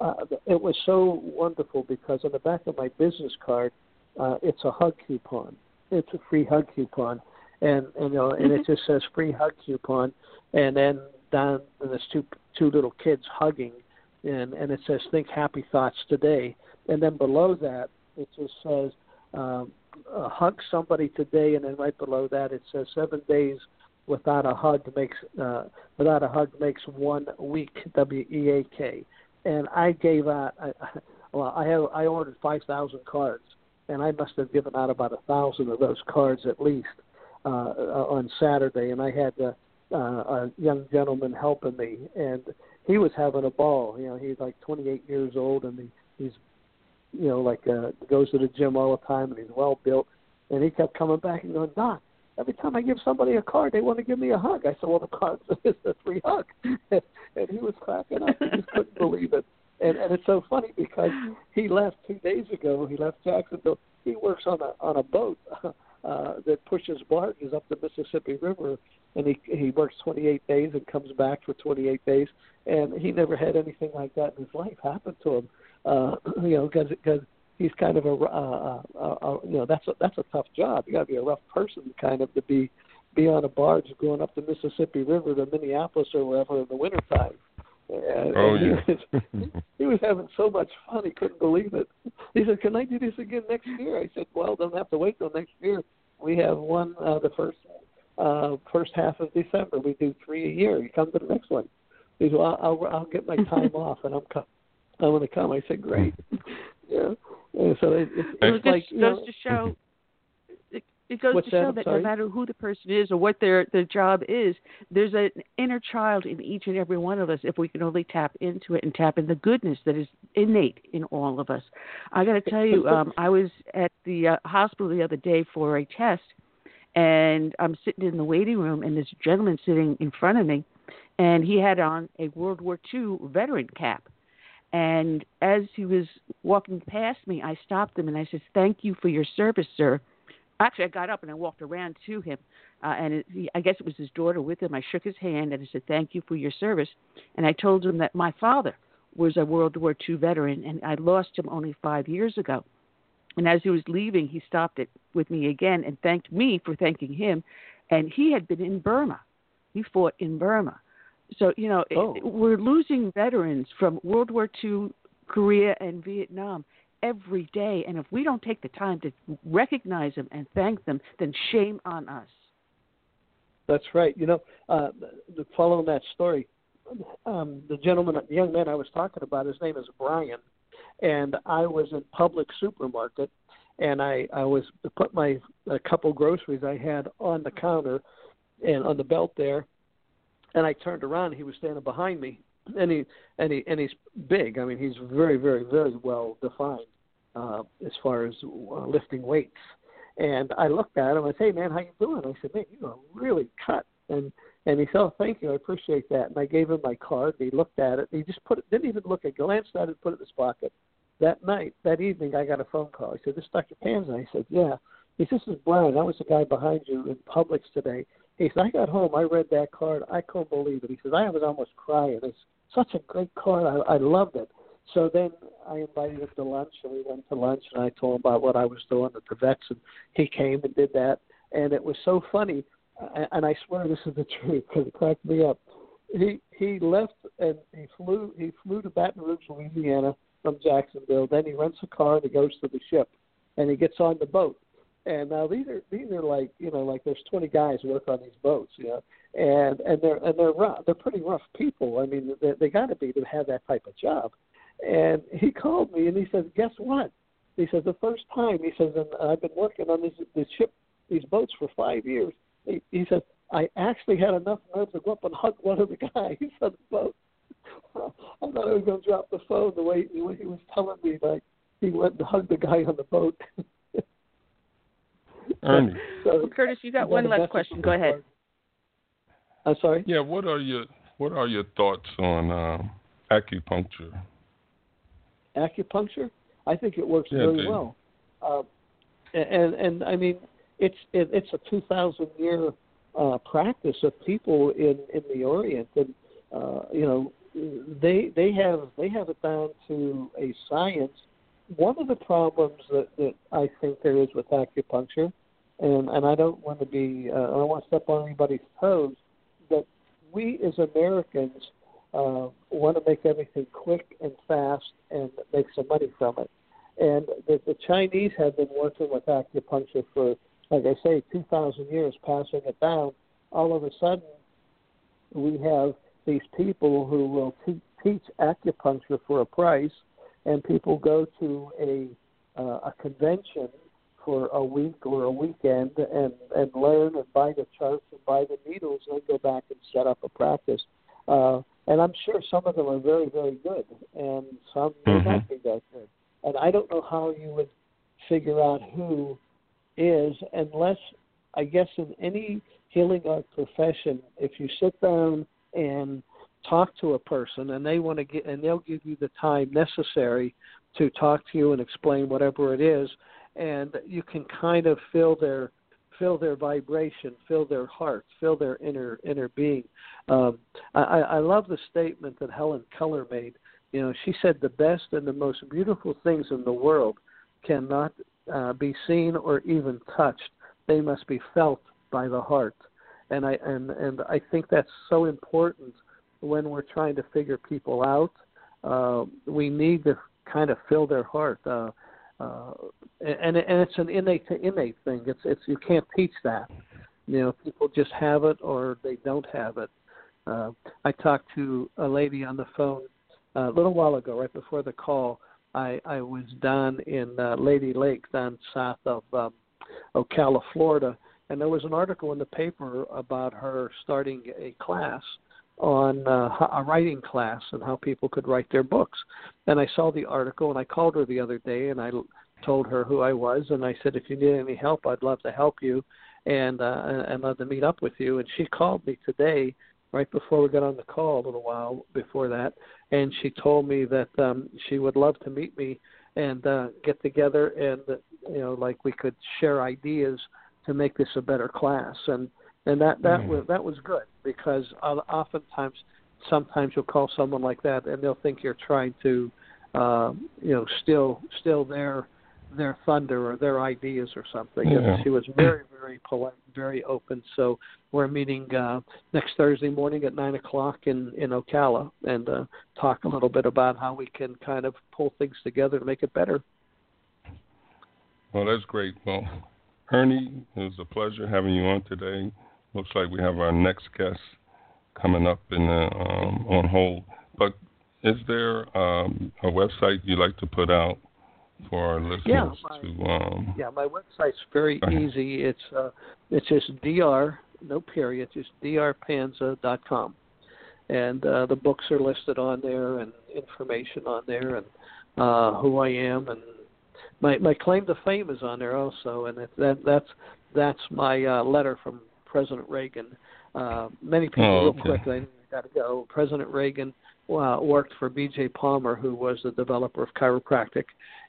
uh, it was so wonderful because on the back of my business card, uh, it's a hug coupon. It's a free hug coupon, and and, you know, and it mm-hmm. just says free hug coupon, and then down and there's two two little kids hugging, and and it says think happy thoughts today, and then below that it just says um, uh, hug somebody today, and then right below that it says seven days without a hug makes uh, without a hug makes one week. W E A K. And I gave out. I, *laughs* well, I have I ordered five thousand cards, and I must have given out about a thousand of those cards at least uh, uh, on Saturday. And I had uh, uh, a young gentleman helping me, and he was having a ball. You know, he's like 28 years old, and he, he's you know like uh, goes to the gym all the time, and he's well built. And he kept coming back and going, Doc, every time I give somebody a card, they want to give me a hug. I said, well, the *laughs* card is a free hug. *laughs* and he was cracking up. He just couldn't believe it. And, and it's so funny because he left two days ago. He left Jacksonville. He works on a on a boat *laughs* uh, that pushes barges up the Mississippi River, and he he works 28 days and comes back for 28 days. And he never had anything like that in his life happen to him. Uh, *clears throat* you know, because because he's kind of a, uh, uh, uh, you know that's a, that's a tough job. You got to be a rough person kind of to be be on a barge going up the Mississippi River to Minneapolis or wherever in the wintertime. And, oh and yeah. He was, *laughs* he was having so much fun he couldn't believe it. He said, "Can I do this again next year?" I said, "Well, don't have to wait till next year. We have one uh, the first uh, first half of December. We do three a year. You come to the next one." He said, "Well, I'll I'll get my time *laughs* off and I'm co- I'm going to come." I said, "Great." *laughs* yeah. And so it, it, it's it like goes know, to show. It, goes to show that, that no matter who the person is or what their their job is, there's an inner child in each and every one of us. If we can only tap into it and tap in the goodness that is innate in all of us. I got to tell you, um, I was at the uh, hospital the other day for a test, and I'm sitting in the waiting room, and this gentleman sitting in front of me, and he had on a World War II veteran cap and as he was walking past me, I stopped him and I said, "Thank you for your service, sir." Actually, I got up and I walked around to him, uh, and it, he, I guess it was his daughter with him. I shook his hand and I said, "Thank you for your service," and I told him that my father was a World War II veteran and I lost him only five years ago. And as he was leaving, he stopped it with me again and thanked me for thanking him. And he had been in Burma. He fought in Burma. So you know oh. we're losing veterans from World War II, Korea, and Vietnam every day, and if we don't take the time to recognize them and thank them, then shame on us. That's right. You know, uh, following that story, um, the gentleman, the young man I was talking about, his name is Brian, and I was in Publix supermarket, and I I was put my a couple groceries I had on the counter, and on the belt there, and I turned around. He was standing behind me, and he and he and he's big. I mean, he's very, very, very well defined uh, as far as uh, lifting weights. And I looked at him. I said, "Hey, man, how you doing?" I said, "Man, you are really cut." And and he said, "Oh, thank you. I appreciate that." And I gave him my card. And he looked at it. He just put it. Didn't even look at. Glanced at it. Put it in his pocket. That night, that evening, I got a phone call. He said, "This is Dr. Panza." I said, "Yeah." He said, "This is Brian. I was the guy behind you in Publix today." He said, "I got home. I read that card. I couldn't believe it." He said, "I was almost crying. It's such a great card. I, I loved it." So then I invited him to lunch, and we went to lunch, and I told him about what I was doing at the vets, and he came and did that, and it was so funny, and I swear this is the *laughs* truth because it cracked me up. He he left and he flew he flew to Baton Rouge, Louisiana from Jacksonville. Then he rents a car and he goes to the ship, and he gets on the boat. And now these are these are like you know like there's 20 guys work on these boats, you know, and and they're and they're rough, they're pretty rough people. I mean they, they got to be to have that type of job. And he called me and he says, "Guess what?" He says, "The first time," he says, "and I've been working on this this ship, these boats for five years." He, he says, "I actually had enough nerve to go up and hug one of the *laughs* guys on the boat." *laughs* I thought I was going to drop the phone the way, the way he was telling me. Like he went and hugged the guy on the boat. *laughs* *laughs* Ernie. so, well, Curtis, you got one last question. Go ahead. I'm sorry. Yeah. What are your What are your thoughts on uh, acupuncture? acupuncture. I think it works yeah, very dude. well. Uh, and and I mean, it's it, it's a two thousand year uh, practice of people in in the Orient, and uh, you know, they they have they have it down to a science. One of the problems that that I think there is with acupuncture, and and I don't want to be uh, I don't want to step on anybody's toes, but we as Americans uh, want to make everything quick and fast and make some money from it. And the, the Chinese have been working with acupuncture for, like I say, 2,000 years, passing it down. All of a sudden, we have these people who will te- teach acupuncture for a price, and people go to a uh, a convention for a week or a weekend and and learn and buy the charts and buy the needles and then go back and set up a practice. Uh, and I'm sure some of them are very, very good, and some may mm-hmm. not be that good. And I don't know how you would figure out who is, unless I guess in any healing art profession, if you sit down and talk to a person, and they want to get, and they'll give you the time necessary to talk to you and explain whatever it is, and you can kind of feel their feel their vibration, feel their heart, feel their inner inner being. Um, I, I love the statement that Helen Keller made. You know, she said the best and the most beautiful things in the world cannot uh, be seen or even touched. They must be felt by the heart. And I and and I think that's so important when we're trying to figure people out. Uh, we need to kind of fill their heart. Uh, uh, and and it's an innate to innate thing. It's it's you can't teach that. You know, people just have it or they don't have it. Uh, I talked to a lady on the phone uh, a little while ago, right before the call. I I was down in uh, Lady Lake, down south of um, Ocala, Florida, and there was an article in the paper about her starting a class on uh, a writing class and how people could write their books. And I saw the article and I called her the other day and I told her who I was and I said if you need any help I'd love to help you and uh, and love to meet up with you. And she called me today right before we got on the call a little while before that and she told me that um she would love to meet me and uh get together and you know like we could share ideas to make this a better class and and that that mm. was that was good because oftentimes sometimes you'll call someone like that and they'll think you're trying to uh, you know steal steal their their thunder or their ideas or something. Yeah. And she was very very polite, very open. So we're meeting uh, next Thursday morning at nine o'clock in in Ocala and uh, talk a little bit about how we can kind of pull things together to make it better. Well, that's great. Well, Ernie, it was a pleasure having you on today. Looks like we have our next guest coming up in the, um, on hold. But is there um, a website you'd like to put out for our listeners yeah, my, to? Um, yeah, my website's very easy. It's uh, it's just dr no period, just drpanza.com. and uh, the books are listed on there and information on there and uh, who I am and my my claim to fame is on there also, and it, that that's that's my uh, letter from President Reagan. Uh, many people, oh, okay. real quick, I got to go. President Reagan uh, worked for B.J. Palmer, who was the developer of chiropractic,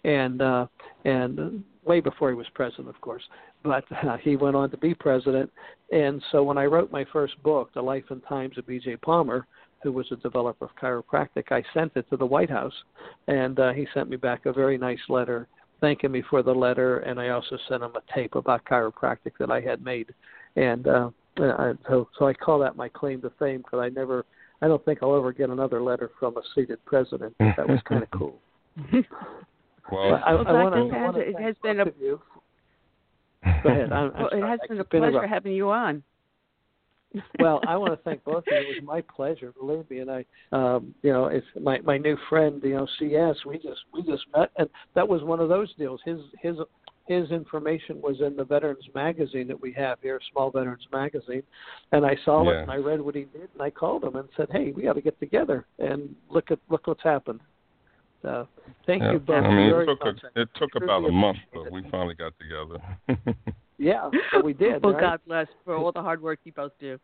and uh, and way before he was president, of course. But uh, he went on to be president, and so when I wrote my first book, The Life and Times of B.J. Palmer, who was a developer of chiropractic, I sent it to the White House, and uh, he sent me back a very nice letter thanking me for the letter, and I also sent him a tape about chiropractic that I had made, and uh, so so I call that my claim to fame because I never, I don't think I'll ever get another letter from a seated president. That was kind of *laughs* cool. well, I, well, I wanna, Dr. Panza, it has been a. You. Go ahead. I'm, well, I'm it has been a pleasure interrupt. having you on. well, I want to *laughs* thank both of you. It was my pleasure, believe me. And I, um, you know, it's my my new friend, you know, CS. We just we just met, and that was one of those deals. His his his information was in the Veterans Magazine that we have here, Small Veterans Magazine, and I saw yeah. it and I read what he did, and I called him and said, "Hey, we got to get together and look at look what's happened." So, thank yeah. you both. I mean, it took a, it took I about a month, but we finally got together. *laughs* Yeah, we did. well, right? God bless for all the hard work you both do.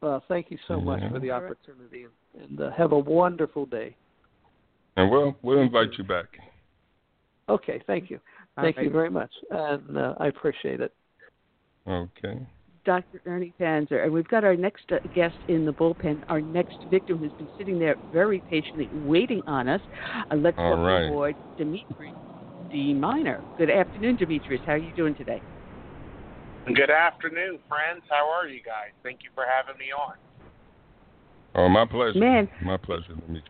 Well, thank you so much for the opportunity, and uh, have a wonderful day. and we'll we'll invite you back. Okay, thank you. All Thank right. you very much, and uh, I appreciate it. Okay. Dr. Ernie Panza, and we've got our next uh, guest in the bullpen, our next victim who's been sitting there very patiently waiting on us. Uh, let's All welcome right. aboard Dimitri D. Minor. Good afternoon, Demetrius. How are you doing today? Good afternoon, friends. How are you guys? Thank you for having me on. Oh, my pleasure. Man. My pleasure to meet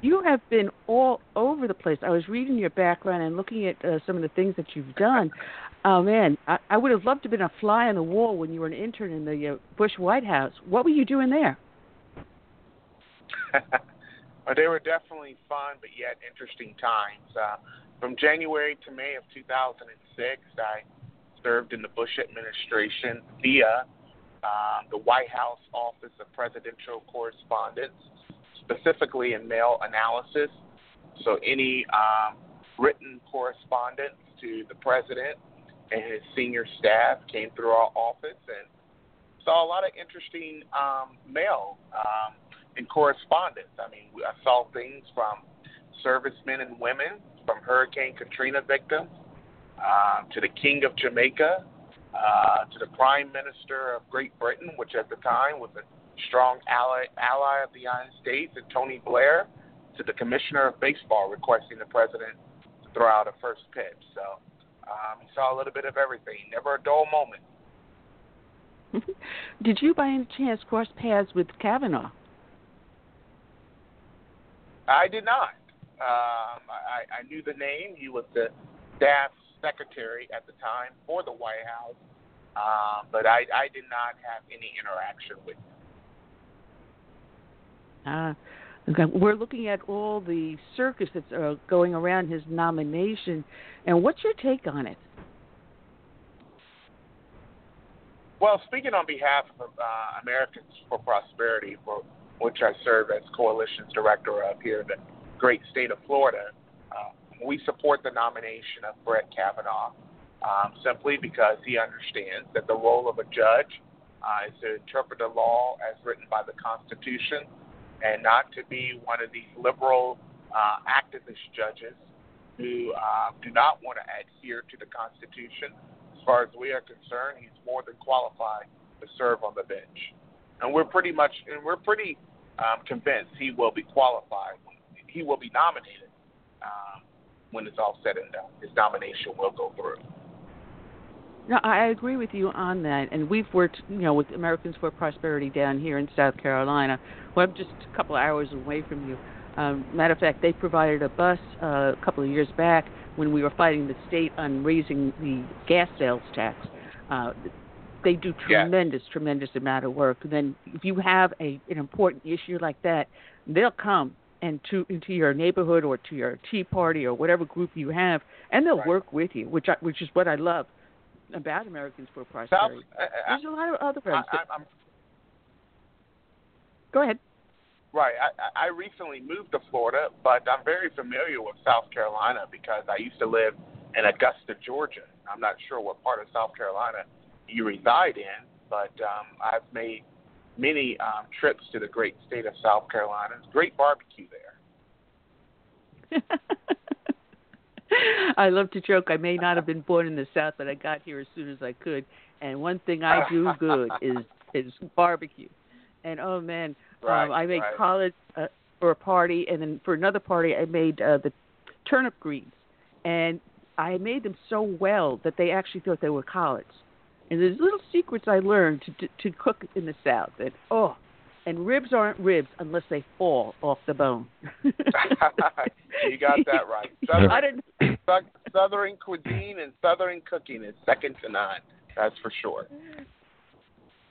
You have been all over the place. I was reading your background and looking at uh, some of the things that you've done. Oh man, I, I would have loved to have been a fly on the wall when you were an intern in the uh, Bush White House. What were you doing there? *laughs* they were definitely fun, but yet interesting times. Uh, from January to May of 2006, I served in the Bush administration via uh, the White House Office of Presidential Correspondence, specifically in mail analysis. So any um, written correspondence to the president and his senior staff came through our office and saw a lot of interesting um, mail um, and correspondence. I mean, I saw things from servicemen and women, from Hurricane Katrina victims, uh, to the King of Jamaica, uh, to the Prime Minister of Great Britain, which at the time was a strong ally, ally of the United States, and Tony Blair, to the Commissioner of Baseball requesting the president to throw out a first pitch. So um, he saw a little bit of everything. Never a dull moment. *laughs* Did you, by any chance, cross paths with Kavanaugh? I did not. Um, I, I knew the name. He was the staff secretary at the time for the White House, um, but I, I did not have any interaction with him. Okay. We're looking at all the circus that's uh, going around his nomination, and what's your take on it? Well, speaking on behalf of uh, Americans for Prosperity, for which I serve as coalitions director of here in the great state of Florida, uh, we support the nomination of Brett Kavanaugh um, simply because he understands that the role of a judge uh, is to interpret the law as written by the Constitution and not to be one of these liberal uh, activist judges who uh, do not want to adhere to the Constitution. As far as we are concerned, he's more than qualified to serve on the bench, and we're pretty much and we're pretty um, convinced he will be qualified. He will be nominated um, when it's all said and done. His nomination will go through. No, I agree with you on that, and we've worked, you know, with Americans for Prosperity down here in South Carolina. Well, I'm just a couple of hours away from you. Um, matter of fact, they provided a bus uh, a couple of years back when we were fighting the state on raising the gas sales tax. Uh, they do Yeah. tremendous, tremendous amount of work. And then, if you have a an important issue like that, they'll come and to into your neighborhood or to your tea party or whatever group you have, and they'll Right. work with you, which I, which is what I love about Americans for South, Prosperity. I, I, There's a lot of other I, friends. that- I'm, Go ahead. Right. I, I recently moved to Florida, but I'm very familiar with South Carolina because I used to live in Augusta, Georgia. I'm not sure what part of South Carolina you reside in, but um, I've made many um, trips to the great state of South Carolina. It's great barbecue there. *laughs* I love to joke. I may not have been born in the South, but I got here as soon as I could. And one thing I do good is is barbecue. And oh man, right, um, I made right. collard uh, for a party, and then for another party, I made uh, the turnip greens, and I made them so well that they actually thought they were collards. And there's little secrets I learned to to, to cook in the South. And oh, and ribs aren't ribs unless they fall off the bone. *laughs* you got that right. *laughs* Southern, Southern cuisine and Southern cooking is second to none. That's for sure.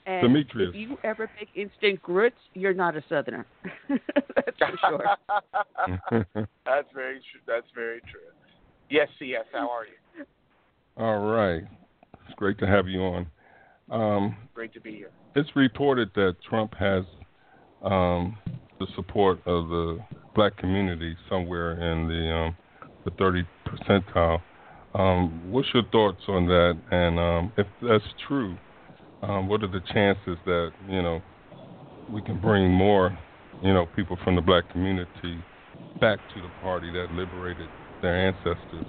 And Demetrius. if you ever make instant grits, you're not a Southerner. *laughs* That's for sure. *laughs* that's very true. That's very true. Yes, CS. How are you? All right. It's great to have you on. Um, great to be here. It's reported that Trump has um, the support of the black community somewhere in the um, the 30 percentile. Um, what's your thoughts on that? And um, if that's true, um, what are the chances that you know we can bring more, you know, people from the black community back to the party that liberated their ancestors?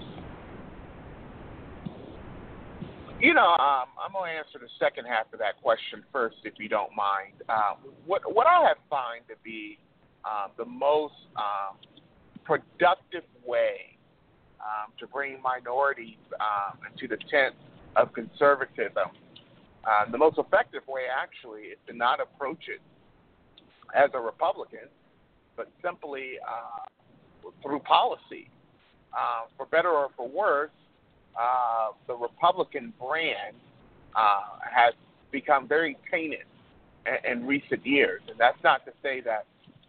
You know, um, I'm going to answer the second half of that question first, if you don't mind. Um, what what I have found to be um, the most um, productive way um, to bring minorities um, into the tent of conservatism, uh, the most effective way actually is to not approach it as a Republican, but simply uh, through policy. Uh, for better or for worse, uh, the Republican brand uh, has become very tainted in, in recent years, and that's not to say that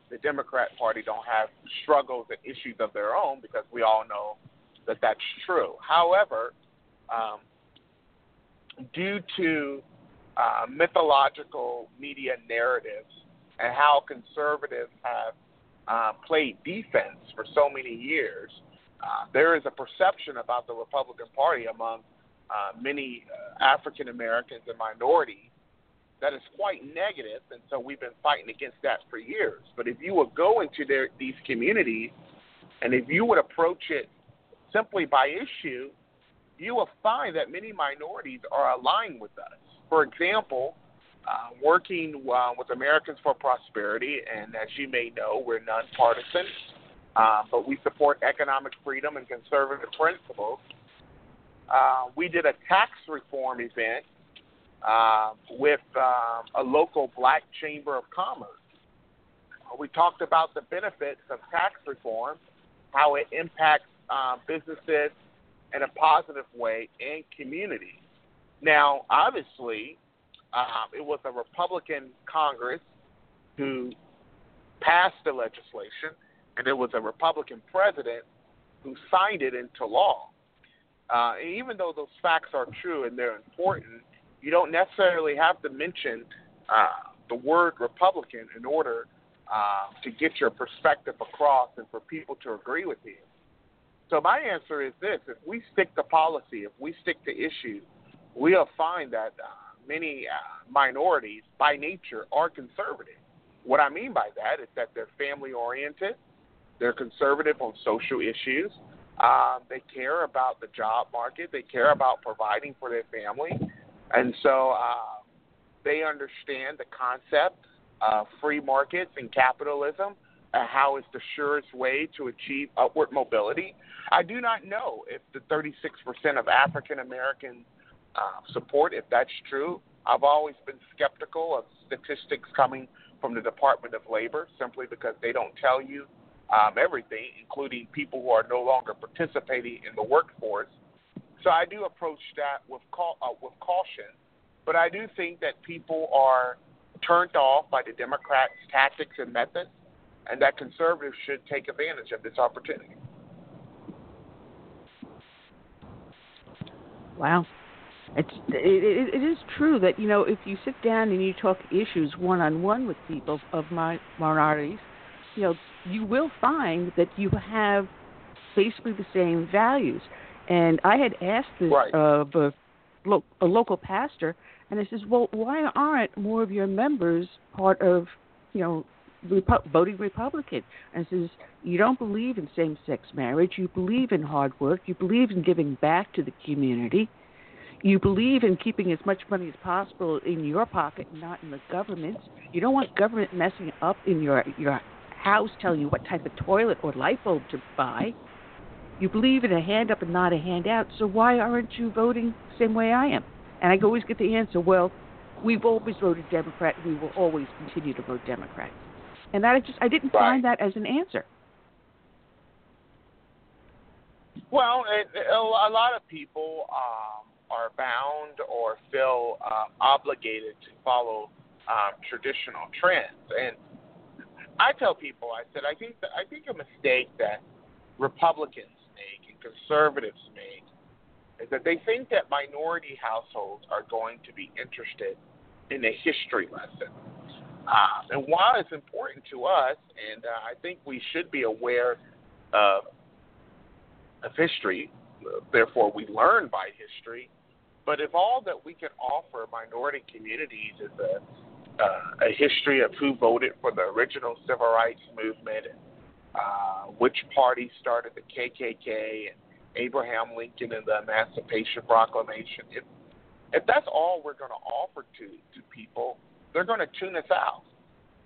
the Democrat Party don't have struggles and issues of their own, because we all know that that's true. However, um, due to uh, mythological media narratives and how conservatives have uh, played defense for so many years, uh, there is a perception about the Republican Party among uh, many uh, African Americans and minorities that is quite negative, and so we've been fighting against that for years. But if you would go into their, these communities, and if you would approach it simply by issue, you will find that many minorities are aligned with us. For example, uh, working uh, with Americans for Prosperity, and as you may know, we're nonpartisan. Uh, but we support economic freedom and conservative principles. Uh, we did a tax reform event uh, with um, a local black chamber of commerce. We talked about the benefits of tax reform, how it impacts uh, businesses in a positive way and communities. Now, obviously, uh, it was a Republican Congress who passed the legislation and it was a Republican president who signed it into law. Uh, and even though those facts are true and they're important, you don't necessarily have to mention uh, the word Republican in order uh, to get your perspective across and for people to agree with you. So my answer is this: if we stick to policy, if we stick to issues, we'll find that uh, many uh, minorities, by nature, are conservative. What I mean by that is that they're family oriented, they're conservative on social issues. Um, they care about the job market. They care about providing for their family. And so uh, they understand the concept of free markets and capitalism how it's the surest way to achieve upward mobility. I do not know if the 36% of African American uh, support, if that's true. I've always been skeptical of statistics coming from the Department of Labor simply because they don't tell you um, everything, including people who are no longer participating in the workforce. So I do approach that with cau- uh, with caution, but I do think that people are turned off by the Democrats' tactics and methods, and that conservatives should take advantage of this opportunity. Wow. It's it, it, it is true that you know if you sit down and you talk issues one on one with people of my minorities, you know, you will find that you have basically the same values. And I had asked this right. of a, lo- a local pastor, and I says, "Well, why aren't more of your members part of, you know, Repu- voting Republican?" And says, "You don't believe in same-sex marriage. You believe in hard work. You believe in giving back to the community." You believe in keeping as much money as possible in your pocket, not in the government's. You don't want government messing up in your your house, telling you what type of toilet or light bulb to buy. You believe in a hand up and not a hand out. So why aren't you voting the same way I am? And I always get the answer, well, we've always voted Democrat. We will always continue to vote Democrat. And that I just I didn't right. find that as an answer. Well, it, a lot of people um, are bound or feel uh, obligated to follow um, traditional trends. And I tell people, I said, I think that, I think a mistake that Republicans make and conservatives make is that they think that minority households are going to be interested in a history lesson. Uh, and while it's important to us, and uh, I think we should be aware of, of history, therefore we learn by history, but if all that we can offer minority communities is a uh, a history of who voted for the original civil rights movement, and, uh, which party started the KKK, and Abraham Lincoln and the Emancipation Proclamation. If if that's all we're going to offer to to people, they're going to tune us out.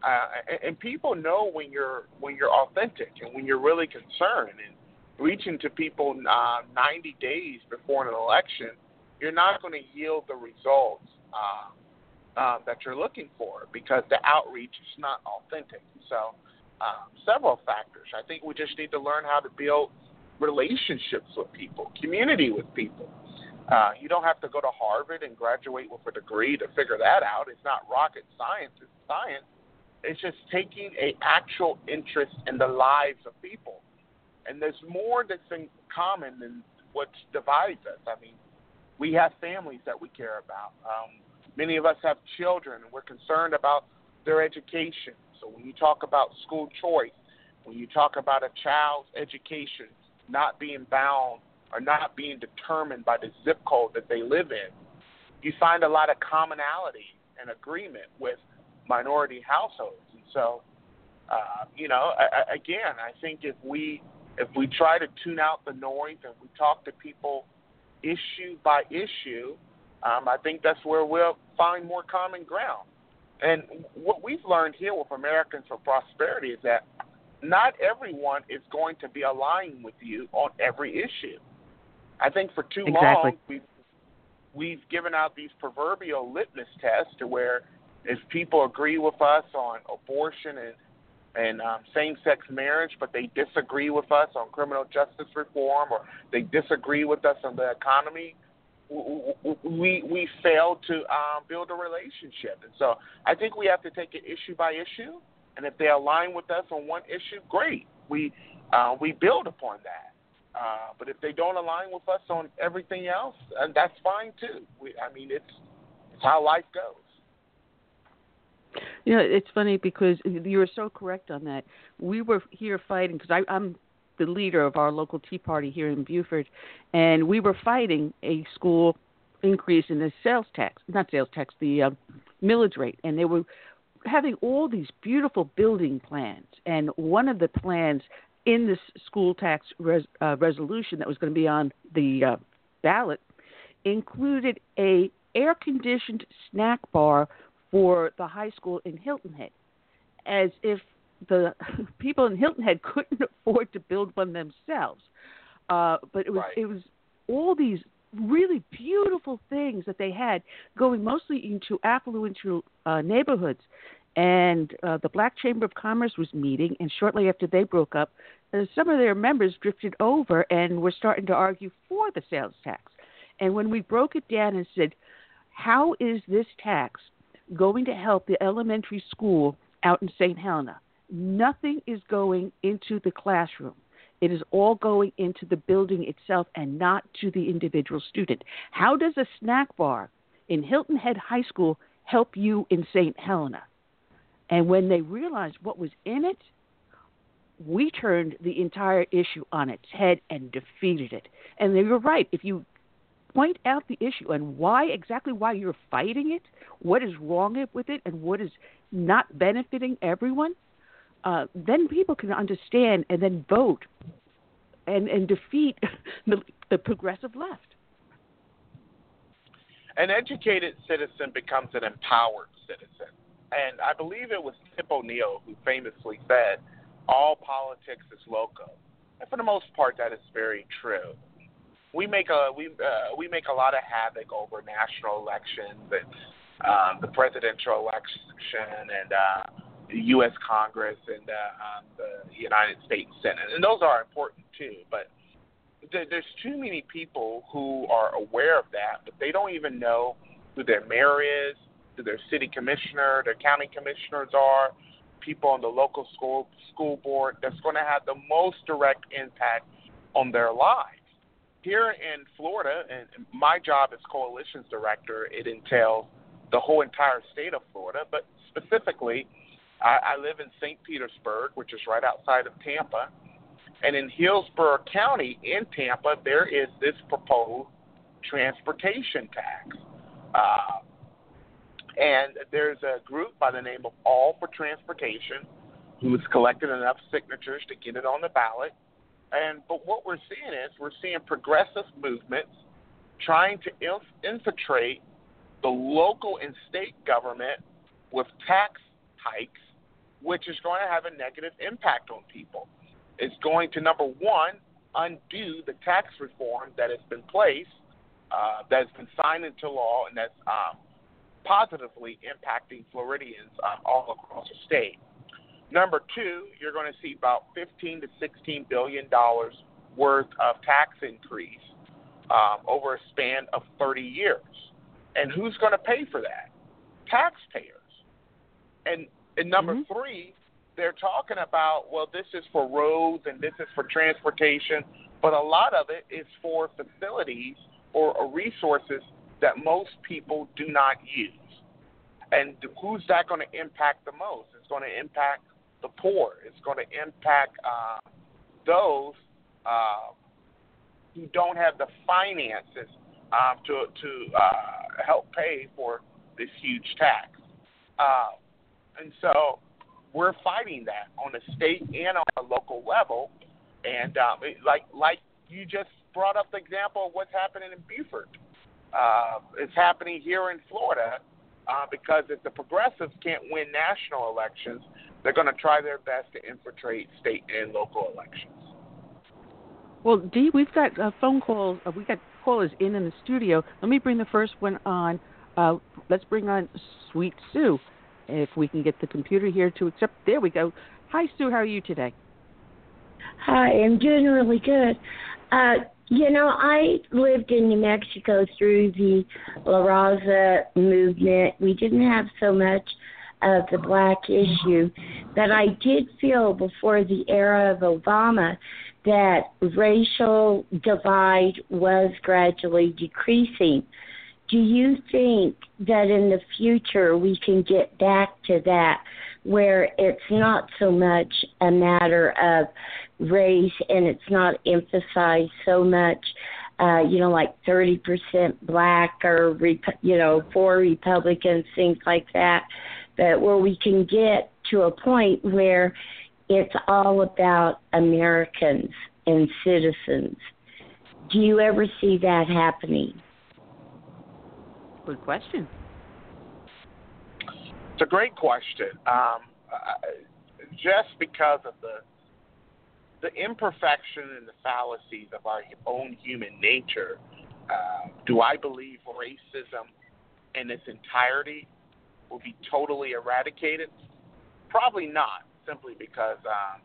Uh, and, and people know when you're when you're authentic and when you're really concerned and reaching to people uh, 90 days before an election you're not going to yield the results um, um, that you're looking for because the outreach is not authentic. So, um, several factors. I think we just need to learn how to build relationships with people, community with people. Uh, you don't have to go to Harvard and graduate with a degree to figure that out. It's not rocket science. It's science. It's just taking a actual interest in the lives of people. And there's more that's in common than what divides us. I mean, we have families that we care about. Um, many of us have children, and we're concerned about their education. So when you talk about school choice, when you talk about a child's education not being bound or not being determined by the zip code that they live in, you find a lot of commonality and agreement with minority households. And so, uh, you know, I, again, I think if we if we try to tune out the noise and we talk to people issue by issue, um, I think that's where we'll find more common ground. And what we've learned here with Americans for Prosperity is that not everyone is going to be aligned with you on every issue. I think for too exactly. long we've we've given out these proverbial litmus tests to where if people agree with us on abortion and and um, same-sex marriage, but they disagree with us on criminal justice reform, or they disagree with us on the economy, we we fail to um, build a relationship. And so I think we have to take it issue by issue, and if they align with us on one issue, great. We uh, we build upon that. Uh, but if they don't align with us on everything else, and that's fine too. We, I mean, it's it's how life goes. You know, it's funny because you were so correct on that. We were here fighting because I'm the leader of our local Tea Party here in Beaufort, and we were fighting a school increase in the sales tax, not sales tax, the uh, millage rate, and they were having all these beautiful building plans, and one of the plans in this school tax res, uh, resolution that was going to be on the uh, ballot included a air conditioned snack bar for the high school in Hilton Head, as if the *laughs* people in Hilton Head couldn't *laughs* afford to build one themselves. Uh, but it was right. it was all these really beautiful things that they had going mostly into affluent uh, neighborhoods. And uh, the Black Chamber of Commerce was meeting, and shortly after they broke up, uh, some of their members drifted over and were starting to argue for the sales tax. And when we broke it down and said, how is this tax going to help the elementary school out in St. Helena. Nothing is going into the classroom. It is all going into the building itself and not to the individual student. How does a snack bar in Hilton Head High School help you in St. Helena? And when they realized what was in it, we turned the entire issue on its head and defeated it. And they were right. If you point out the issue and why exactly why you're fighting it, what is wrong with it, and what is not benefiting everyone, uh, then people can understand and then vote and and defeat *laughs* the, the progressive left. An educated citizen becomes an empowered citizen. And I believe it was Tip O'Neill who famously said, all politics is local. And for the most part, that is very true. We make a we uh, we make a lot of havoc over national elections and um, the presidential election and uh, the U.S. Congress and uh, um, the United States Senate, and those are important too. But th- there's too many people who are aware of that, but they don't even know who their mayor is, who their city commissioner, their county commissioners are, people on the local school school board. That's going to have the most direct impact on their lives. Here in Florida, and my job as coalitions director, it entails the whole entire state of Florida, but specifically, I, I live in St. Petersburg, which is right outside of Tampa, and in Hillsborough County in Tampa, there is this proposed transportation tax. Uh, and there's a group by the name of All for Transportation who's collected enough signatures to get it on the ballot. And but what we're seeing is we're seeing progressive movements trying to inf- infiltrate the local and state government with tax hikes, which is going to have a negative impact on people is going to number one undo the tax reform that has been placed, uh, that has been signed into law, and that's um, positively impacting Floridians um, all across the state. Number two, you're going to see about 15 to 16 billion dollars worth of tax increase um, over a span of 30 years. And who's going to pay for that? Taxpayers. And, and number mm-hmm. three, they're talking about, well, this is for roads and this is for transportation, but a lot of it is for facilities or, or resources that most people do not use. And who's that going to impact the most? It's going to impact the poor. It's going to impact uh, those uh, who don't have the finances um, to to uh, help pay for this huge tax. Uh, and so we're fighting that on a state and on a local level. And um, it, like like you just brought up the example of what's happening in Beaufort. Uh, it's happening here in Florida uh, because if the progressives can't win national elections, they're going to try their best to infiltrate state and local elections. Well, Dee, we've got uh, phone calls. Uh, we've got callers in in the studio. Let me bring the first one on. Uh, let's bring on Sweet Sue if we can get the computer here to accept. There we go. Hi, Sue. How are you today? Hi, I'm doing really good. Uh, you know, I lived in New Mexico through the La Raza movement. We didn't have so much of the black issue, that I did feel before the era of Obama that racial divide was gradually decreasing. Do you think that in the future we can get back to that where it's not so much a matter of race and it's not emphasized so much uh you know like 30% black or you know four republicans things like that but where we can get to a point where it's all about americans and citizens do you ever see that happening Good question. It's a great question. Um, just because of the the imperfection and the fallacies of our own human nature, uh, do I believe racism in its entirety will be totally eradicated? Probably not, simply because um,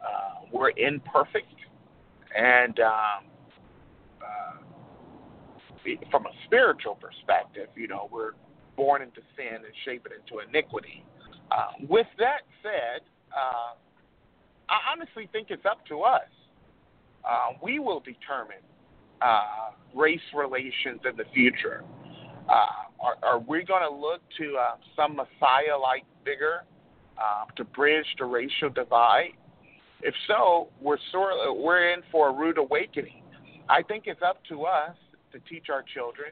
uh, we're imperfect and um, uh, from a spiritual perspective, you know, we're born into sin and shaped into iniquity. Uh, with that said, uh, I honestly think it's up to us. Uh, we will determine uh, race relations in the future. Uh, are, are, we going to look to uh, some Messiah like figure to bridge the racial divide? if so, we're sort of, we're in for a rude awakening. I think it's up to us to teach our children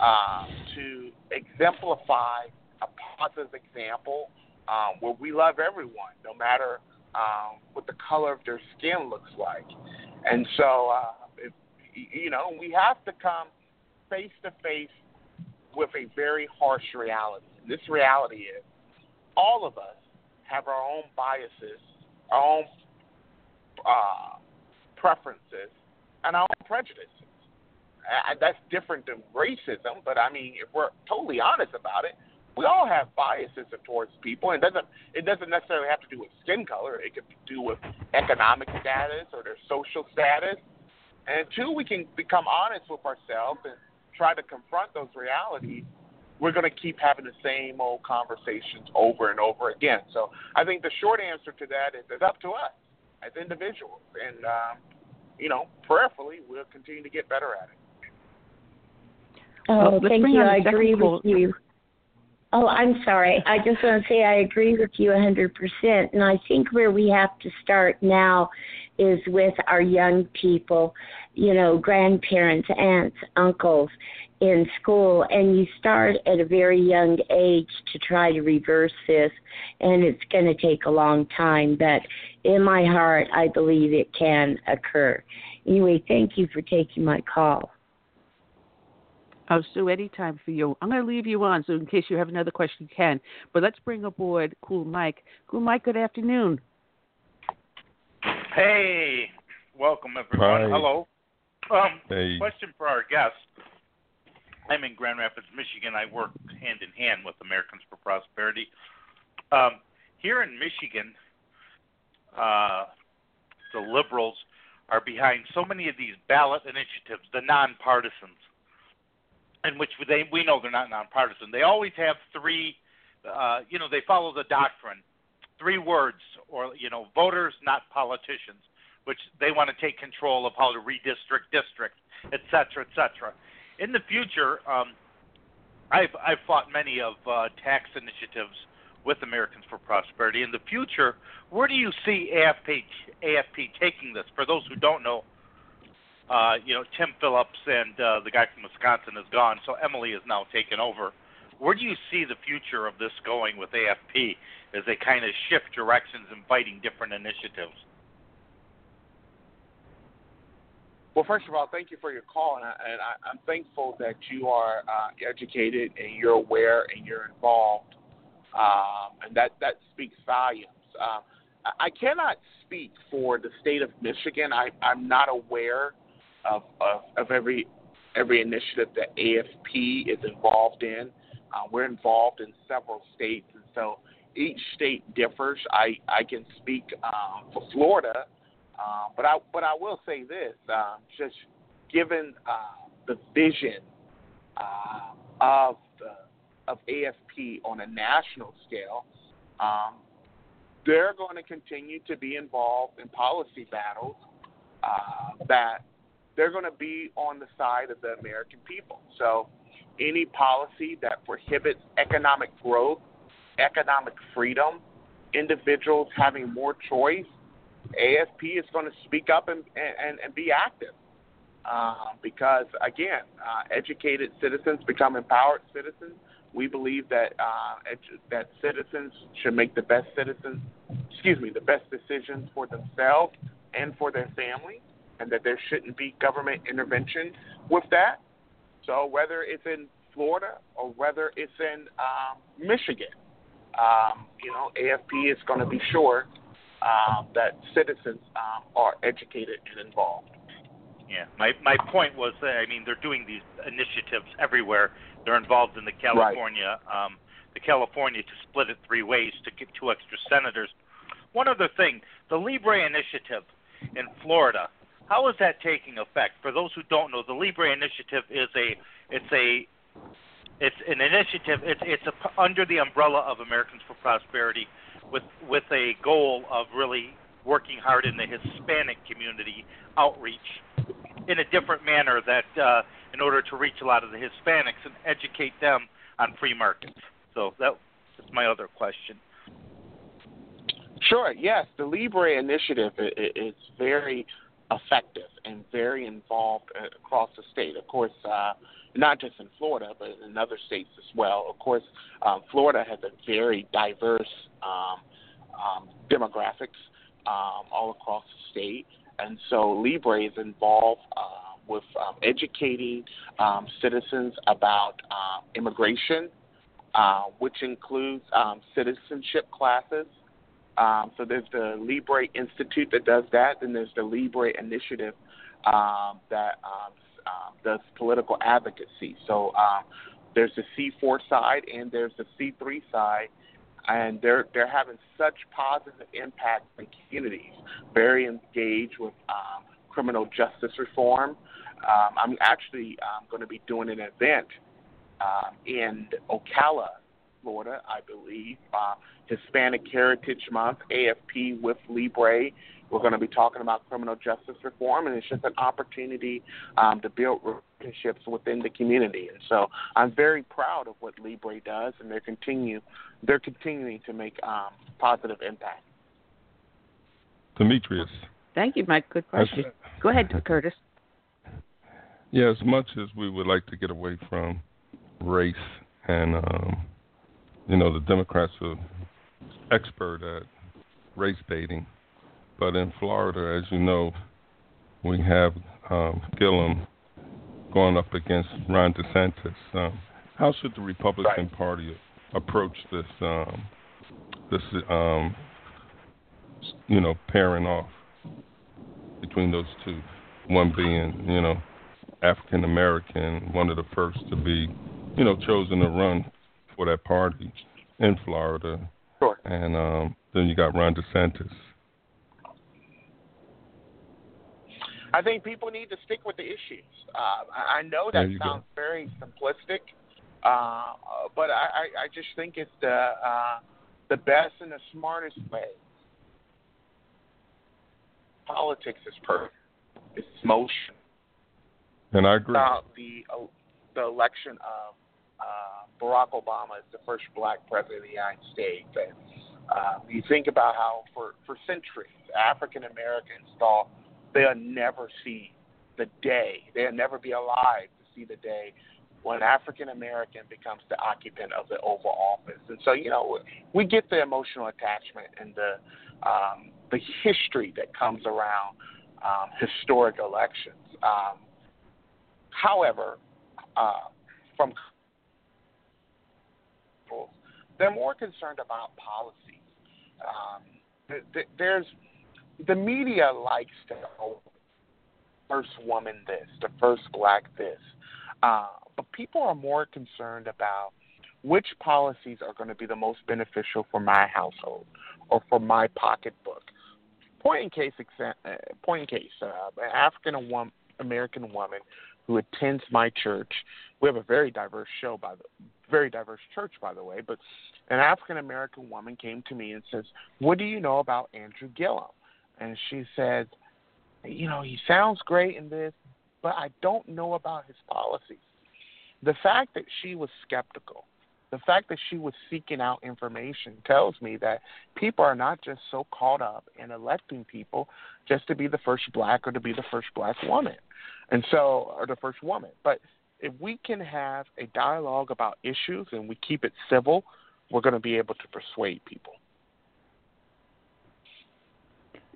uh, to exemplify a positive example um, where we love everyone, no matter um, what the color of their skin looks like. And so, uh, if, you know, we have to come face to face with a very harsh reality. This reality is all of us have our own biases, our own uh, preferences, and our own prejudices. Uh, that's different than racism, but I mean, if we're totally honest about it, we all have biases towards people. And doesn't it doesn't necessarily have to do with skin color. It could do with economic status or their social status. And two, we can become honest with ourselves and try to confront those realities. We're going to keep having the same old conversations over and over again. So I think the short answer to that is it's up to us as individuals, and um, you know, prayerfully, we'll continue to get better at it. Oh, well, thank you. I agree with you. Oh, I'm sorry. I just want to say I agree with you 100%. And I think where we have to start now is with our young people, you know, grandparents, aunts, uncles in school. And you start at a very young age to try to reverse this. And it's going to take a long time. But in my heart, I believe it can occur. Anyway, thank you for taking my call. Oh, Sue, anytime for you. I'm going to leave you on, so in case you have another question, you can. But let's bring aboard Cool Mike. Cool Mike, good afternoon. Hey, welcome everyone. Hi. Hello. Um, hey. Question for our guest. I'm in Grand Rapids, Michigan. I work hand in hand with Americans for Prosperity. Um, here in Michigan, uh, the liberals are behind so many of these ballot initiatives, the nonpartisans in which they we know they're not nonpartisan. They always have three, uh, you know, they follow the doctrine, three words, or you know, voters, not politicians, which they want to take control of how to redistrict districts, et cetera, et cetera. In the future, um, I've I've fought many of uh, tax initiatives with Americans for Prosperity. In the future, where do you see AFP AFP taking this? For those who don't know, uh, you know, Tim Phillips and uh, the guy from Wisconsin is gone, so Emily is now taken over. Where do you see the future of this going with AFP as they kind of shift directions and fighting different initiatives? Well, first of all, thank you for your call, and, I, I'm thankful that you are uh, educated and you're aware and you're involved, um, and that that speaks volumes. Um, I cannot speak for the state of Michigan. I, I'm not aware of, of, of every every initiative that AFP is involved in. Uh, we're involved in several states, and so each state differs. I, I can speak um, for Florida, uh, but I but I will say this: um, just given uh, the vision uh, of the, of AFP on a national scale, um, they're going to continue to be involved in policy battles uh, that they're going to be on the side of the American people. So any policy that prohibits economic growth, economic freedom, individuals having more choice, AFP is going to speak up and, and, and be active. Uh, because again, uh, educated citizens become empowered citizens. We believe that uh, edu- that citizens should make the best citizens, excuse me, the best decisions for themselves and for their families and that there shouldn't be government intervention with that. So whether it's in Florida or whether it's in um, Michigan, um, you know, AFP is going to be sure um, that citizens um, are educated and involved. Yeah, my my point was that I mean they're doing these initiatives everywhere. They're involved in the California, right. um, the California to split it three ways to get two extra senators. One other thing, the Libre initiative in Florida how is that taking effect? For those who don't know, the Libre Initiative is a it's a it's an initiative. It's it's a, under the umbrella of Americans for Prosperity, with with a goal of really working hard in the Hispanic community outreach in a different manner that uh, in order to reach a lot of the Hispanics and educate them on free markets. So that, that's my other question. Sure. Yes, the Libre initiative is very effective and very involved uh, across the state. Of course, uh, not just in Florida, but in other states as well. Of course, um, Florida has a very diverse um, um, demographics um, all across the state, and so Libre is involved uh, with um, educating um, citizens about uh, immigration, uh, which includes um, citizenship classes. Um, so there's the Libre Institute that does that. Then there's the Libre Initiative um, that um, um, does political advocacy. So um, there's the C4 side and there's the C3 side, and they're they're having such positive impact in communities. Very engaged with um, criminal justice reform. I'm actually going to be doing an event in Ocala, Florida, I believe. Uh, Hispanic Heritage Month, AFP with Libre. We're going to be talking about criminal justice reform, and it's just an opportunity um, to build relationships within the community. And so I'm very proud of what Libre does, and they're continue they're continuing to make um, positive impact. Demetrius. Thank you, Mike. Good question. Go ahead, Curtis. Yeah, as much as we would like to get away from race and um, you know the Democrats are expert at race baiting, but in Florida, as you know, we have um, Gillum going up against Ron DeSantis. Um, how should the Republican right. Party approach this um, this um, you know pairing off between those two? One being you know African American, one of the first to be you know chosen to run for that party in Florida, sure. and um, then you got Ron DeSantis I think people need to stick with the issues. Uh, I know that sounds go. very simplistic, uh, but I, I, just think it's the uh, the best and the smartest way. Politics is perfect. It's motion. And I agree. About the uh, the election of uh, Barack Obama as the first black president of the United States, and uh, you think about how for for centuries African Americans thought they'll never see the day. They'll never be alive to see the day when African American becomes the occupant of the Oval Office. And so, you know, we get the emotional attachment and the um, the history that comes around um, historic elections. Um, however, uh, from they're more concerned about policies. Um, th- th- there's the media likes to know first woman this, the first black this. Uh, but people are more concerned about which policies are going to be the most beneficial for my household or for my pocketbook. Point in case, uh, point in case, uh, an African American woman who attends my church. We have a very diverse show, by the very diverse church, by the way. But an African American woman came to me and says, "What do you know about Andrew Gillum?" and she said, you know, he sounds great in this, but I don't know about his policies. The fact that she was skeptical, the fact that she was seeking out information tells me that people are not just so caught up in electing people just to be the first black or to be the first black woman. And so, or the first woman. But if we can have a dialogue about issues and we keep it civil, we're going to be able to persuade people.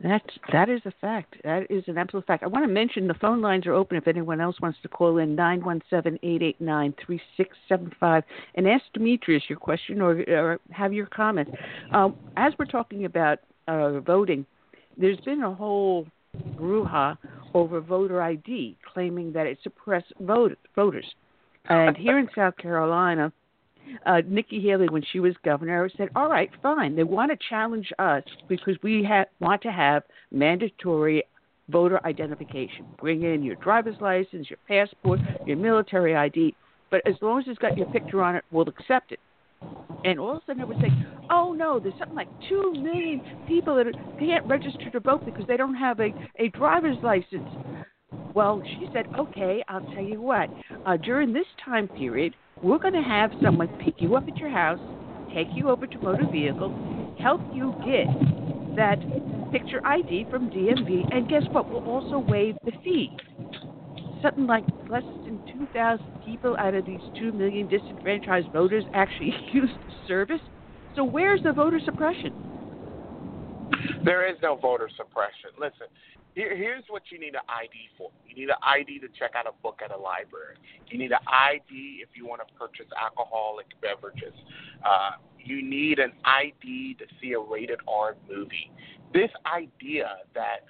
That's that is a fact. That is an absolute fact. I want to mention the phone lines are open if anyone else wants to call in nine one seven eight eight nine three six seven five and ask Demetrius your question or, or have your comment. Um, as we're talking about uh, voting, there's been a whole brouhaha over voter ID, claiming that it suppressed vote, voters. And here in South Carolina, uh, Nikki Haley, when she was governor, said, "All right, fine. They want to challenge us because we ha- want to have mandatory voter identification. Bring in your driver's license, your passport, your military ID, but as long as it's got your picture on it, we'll accept it." And all of a sudden, it was like, "Oh no, there's something like two million people that can't register to vote because they don't have a a driver's license." Well, she said, okay, I'll tell you what. Uh, during this time period, we're going to have someone pick you up at your house, take you over to motor vehicle, help you get that picture ID from DMV, and guess what? We'll also waive the fee. Something like less than 2,000 people out of these 2 million disenfranchised voters actually *laughs* used the service. So where's the voter suppression? There is no voter suppression. Listen, here, here's what you need an ID for. You need an ID to check out a book at a library. You need an ID if you want to purchase alcoholic beverages. Uh, you need an ID to see a rated R movie. This idea that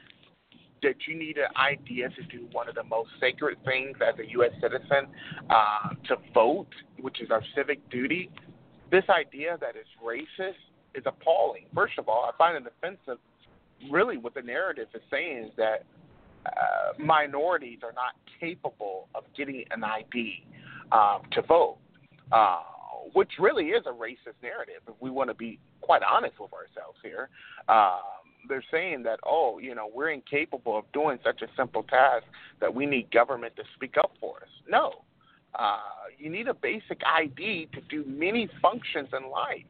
that you need an ID to do one of the most sacred things as a U.S. citizen uh, to vote, which is our civic duty. This idea that it's racist is appalling. First of all, I find it offensive really what the narrative is saying is that uh, minorities are not capable of getting an ID um, to vote, uh, which really is a racist narrative. If we want to be quite honest with ourselves here, um, they're saying that oh, you know, we're incapable of doing such a simple task that we need government to speak up for us. No, uh, you need a basic ID to do many functions in life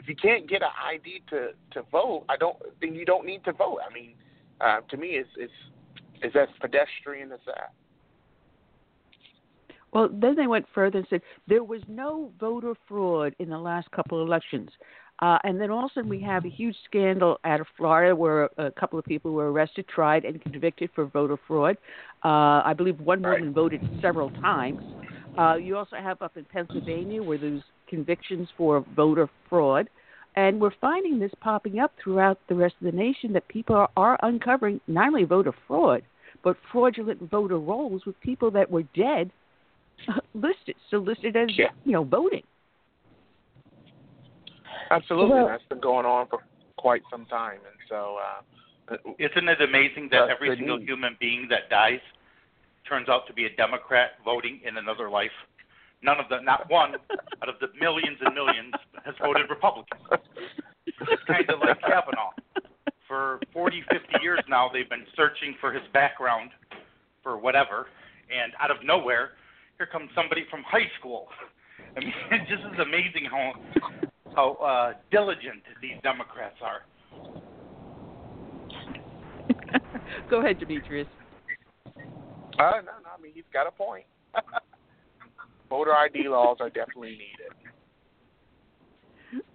if you can't get an ID to to vote, I don't then you don't need to vote. I mean, uh, to me, it's it's it's as pedestrian as that. Well, then they went further and said there was no voter fraud in the last couple of elections. Uh, and then also we have a huge scandal out of Florida where a couple of people were arrested, tried, and convicted for voter fraud. Uh, I believe one woman right. voted several times. Uh, you also have up in Pennsylvania where there's convictions for voter fraud. And we're finding this popping up throughout the rest of the nation that people are, are uncovering not only voter fraud, but fraudulent voter rolls with people that were dead *laughs* listed, so listed as yeah. you know voting. Absolutely, well, that's been going on for quite some time, and so. Uh, Isn't it amazing that every single human being that dies turns out to be a Democrat voting in another life? None of them, not one out of the millions and millions, has voted Republican. It's kind of like Kavanaugh. For 40, 50 years now, they've been searching for his background for whatever, and out of nowhere, here comes somebody from high school. I mean, *laughs* it just is amazing how how uh, diligent these Democrats are. *laughs* Go ahead, Demetrius. Uh, no, no, I mean he's got a point. *laughs* voter ID laws are definitely needed.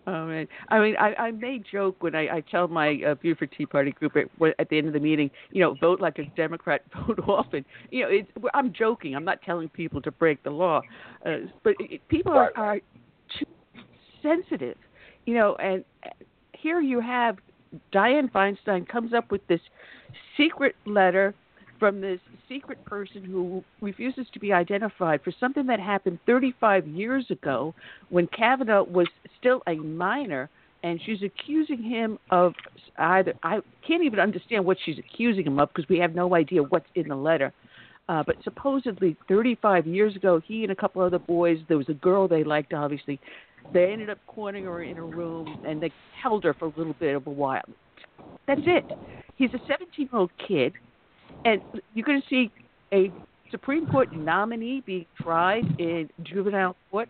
Oh man! I mean, I, I may joke when I, I tell my uh, Beaufort Tea Party group at, at the end of the meeting, you know, vote like a Democrat, *laughs* vote often. You know, it's, I'm joking. I'm not telling people to break the law, uh, but it, people are, are too sensitive. You know, and here you have Dianne Feinstein comes up with this secret letter from this secret person who refuses to be identified for something that happened 35 years ago when Kavanaugh was still a minor, and she's accusing him of either I can't even understand what she's accusing him of because we have no idea what's in the letter. Uh, but supposedly 35 years ago, he and a couple other boys, there was a girl they liked, obviously. They ended up cornering her in a room and they held her for a little bit of a while. That's it. He's a 17 year old kid and you're going to see a Supreme Court nominee be tried in juvenile court.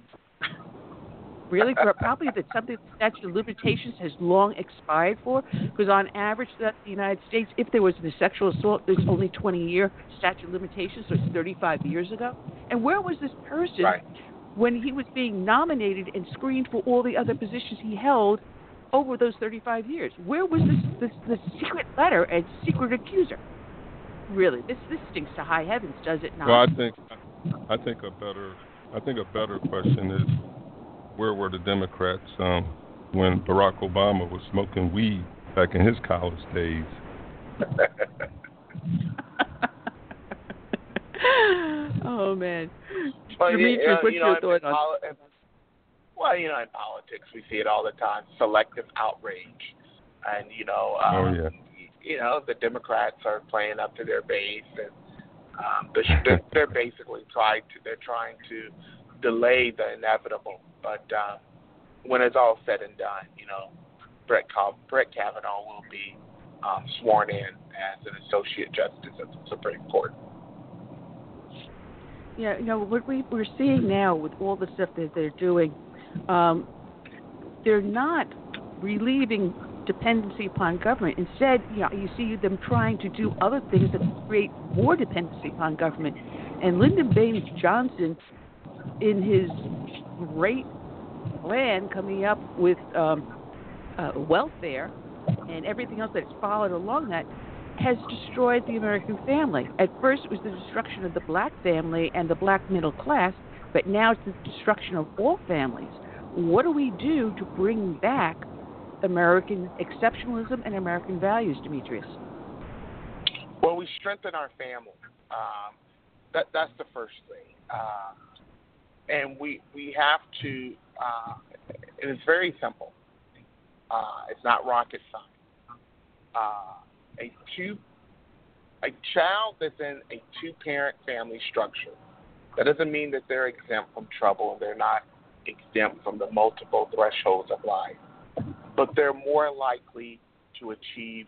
Really, for probably that something statute of limitations has long expired for, because on average, that the United States, if there was a sexual assault, there's only 20 year statute of limitations, so it's 35 years ago. And where was this person right. when he was being nominated and screened for all the other positions he held over those 35 years? Where was this this, this secret letter and secret accuser? Really, this this stinks to high heavens, does it not? Well, I think I think a better I think a better question is where were the Democrats um, when Barack Obama was smoking weed back in his college days? *laughs* oh man, well, Demetrius, you know, what's you know, your thought on? Poli- well, you know, in politics we see it all the time: selective outrage, and you know, um, oh yeah you know the Democrats are playing up to their base, and um, they're, *laughs* they're basically trying to they're trying to delay the inevitable. But um, when it's all said and done, you know, Brett Brett Kavanaugh will be um, sworn in as an associate justice of the Supreme Court. Yeah, you know what we we're seeing now with all the stuff that they're doing, um, they're not relieving dependency upon government. Instead, you know, you see them trying to do other things that create more dependency upon government. And Lyndon Baines Johnson, in his great plan coming up with um, uh, welfare and everything else that's followed along that, has destroyed the American family. At first, it was the destruction of the black family and the black middle class, but now it's the destruction of all families. What do we do to bring back American exceptionalism and American values, Demetrius? Well, we strengthen our family. Um, that that's the first thing, uh, and we we have to. Uh, it is very simple. Uh, it's not rocket science. Uh, a two a child that's in a two parent family structure. That doesn't mean that they're exempt from trouble and they're not exempt from the multiple thresholds of life but they're more likely to achieve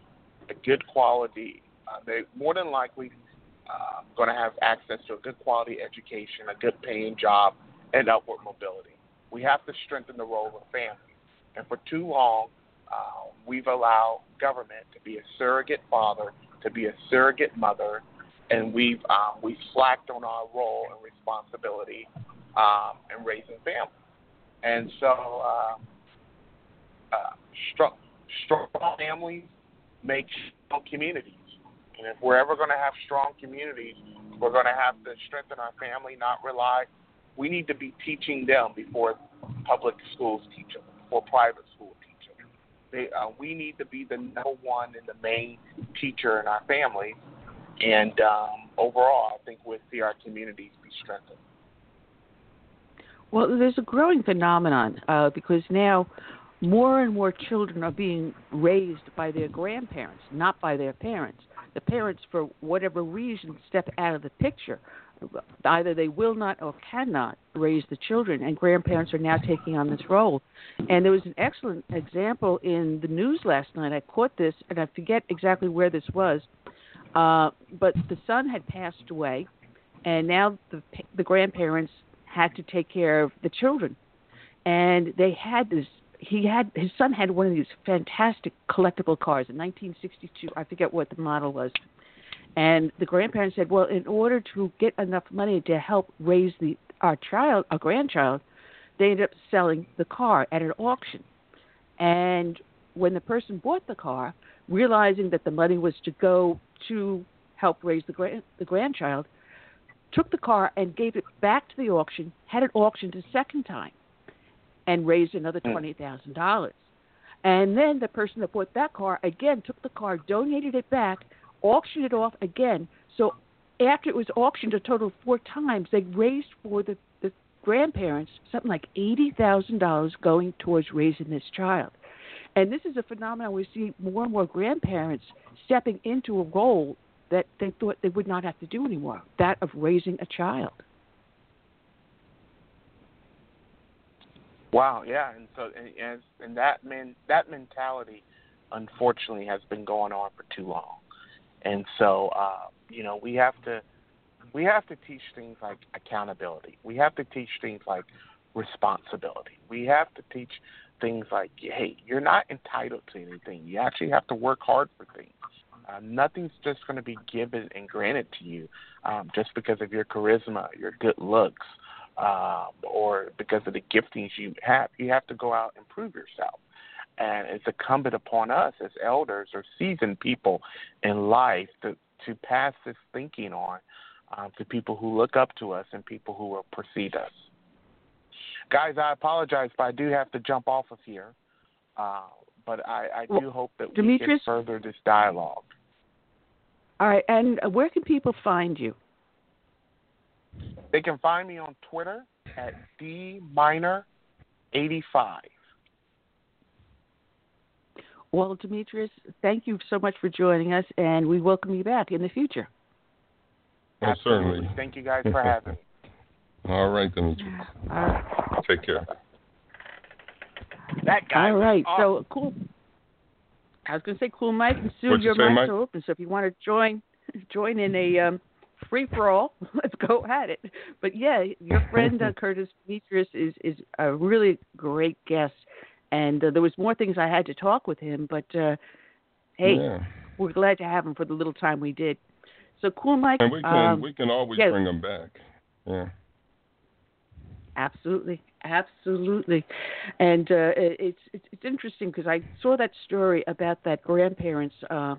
a good quality. Uh, they're more than likely uh, going to have access to a good quality education, a good paying job, and upward mobility. We have to strengthen the role of family. And for too long, uh, we've allowed government to be a surrogate father, to be a surrogate mother, and we've um, we've slacked on our role and responsibility um, in raising families. And so, um, uh, strong, strong families make strong communities. And if we're ever going to have strong communities, we're going to have to strengthen our family, not rely. We need to be teaching them before public schools teach them, before private schools teach them. They, uh, we need to be the number one and the main teacher in our family. And um, overall, I think we'll see our communities be strengthened. Well, there's a growing phenomenon uh, because now more and more children are being raised by their grandparents, not by their parents. The parents, for whatever reason, step out of the picture. Either they will not or cannot raise the children, and grandparents are now taking on this role. And there was an excellent example in the news last night. I caught this, and I forget exactly where this was, uh, but the son had passed away, and now the the grandparents had to take care of the children, and they had this he had his son had one of these fantastic collectible cars in 1962. I forget what the model was. And the grandparents said, "Well, in order to get enough money to help raise the our child, our grandchild, they ended up selling the car at an auction. And when the person bought the car, realizing that the money was to go to help raise the grand the grandchild, took the car and gave it back to the auction, had it auctioned a second time and raised another hmm. twenty thousand dollars. And then the person that bought that car again took the car, donated it back, auctioned it off again. So after it was auctioned a total of four times, they raised for the, the grandparents something like eighty thousand dollars going towards raising this child. And this is a phenomenon we see more and more grandparents stepping into a role that they thought they would not have to do anymore, that of raising a child. Wow, yeah, and so and, and that men that mentality, unfortunately, has been going on for too long, and so uh, you know we have to we have to teach things like accountability. We have to teach things like responsibility. We have to teach things like, hey, you're not entitled to anything. You actually have to work hard for things. Uh, nothing's just going to be given and granted to you um, just because of your charisma, your good looks, um, or because of the giftings you have. You have to go out and prove yourself. And it's incumbent upon us as elders or seasoned people in life to, to pass this thinking on um, to people who look up to us and people who will precede us. Guys, I apologize, but I do have to jump off of here. Uh, but I, I do hope that we can further this dialogue. All right, and where can people find you? They can find me on Twitter at dminor85. Well, Demetrius, thank you so much for joining us, and we welcome you back in the future. Oh, certainly. Thank you guys for having me. *laughs* All right, Demetrius. All right. Take care. That guy. All right. Awesome. So cool. I was going to say cool, Mike, and soon What'd your you say, mics Mike? are open. So if you want to join, *laughs* join in a um, free for all. *laughs* Let's go at it. But yeah, your friend uh, *laughs* Curtis Demetrius is is a really great guest, And uh, there was more things I had to talk with him, but uh, hey, yeah. we're glad to have him for the little time we did. So cool, Mike. And we can um, we can always yeah. bring him back. Yeah. Absolutely, absolutely, and uh, it's, it's it's interesting because I saw that story about that grandparents uh,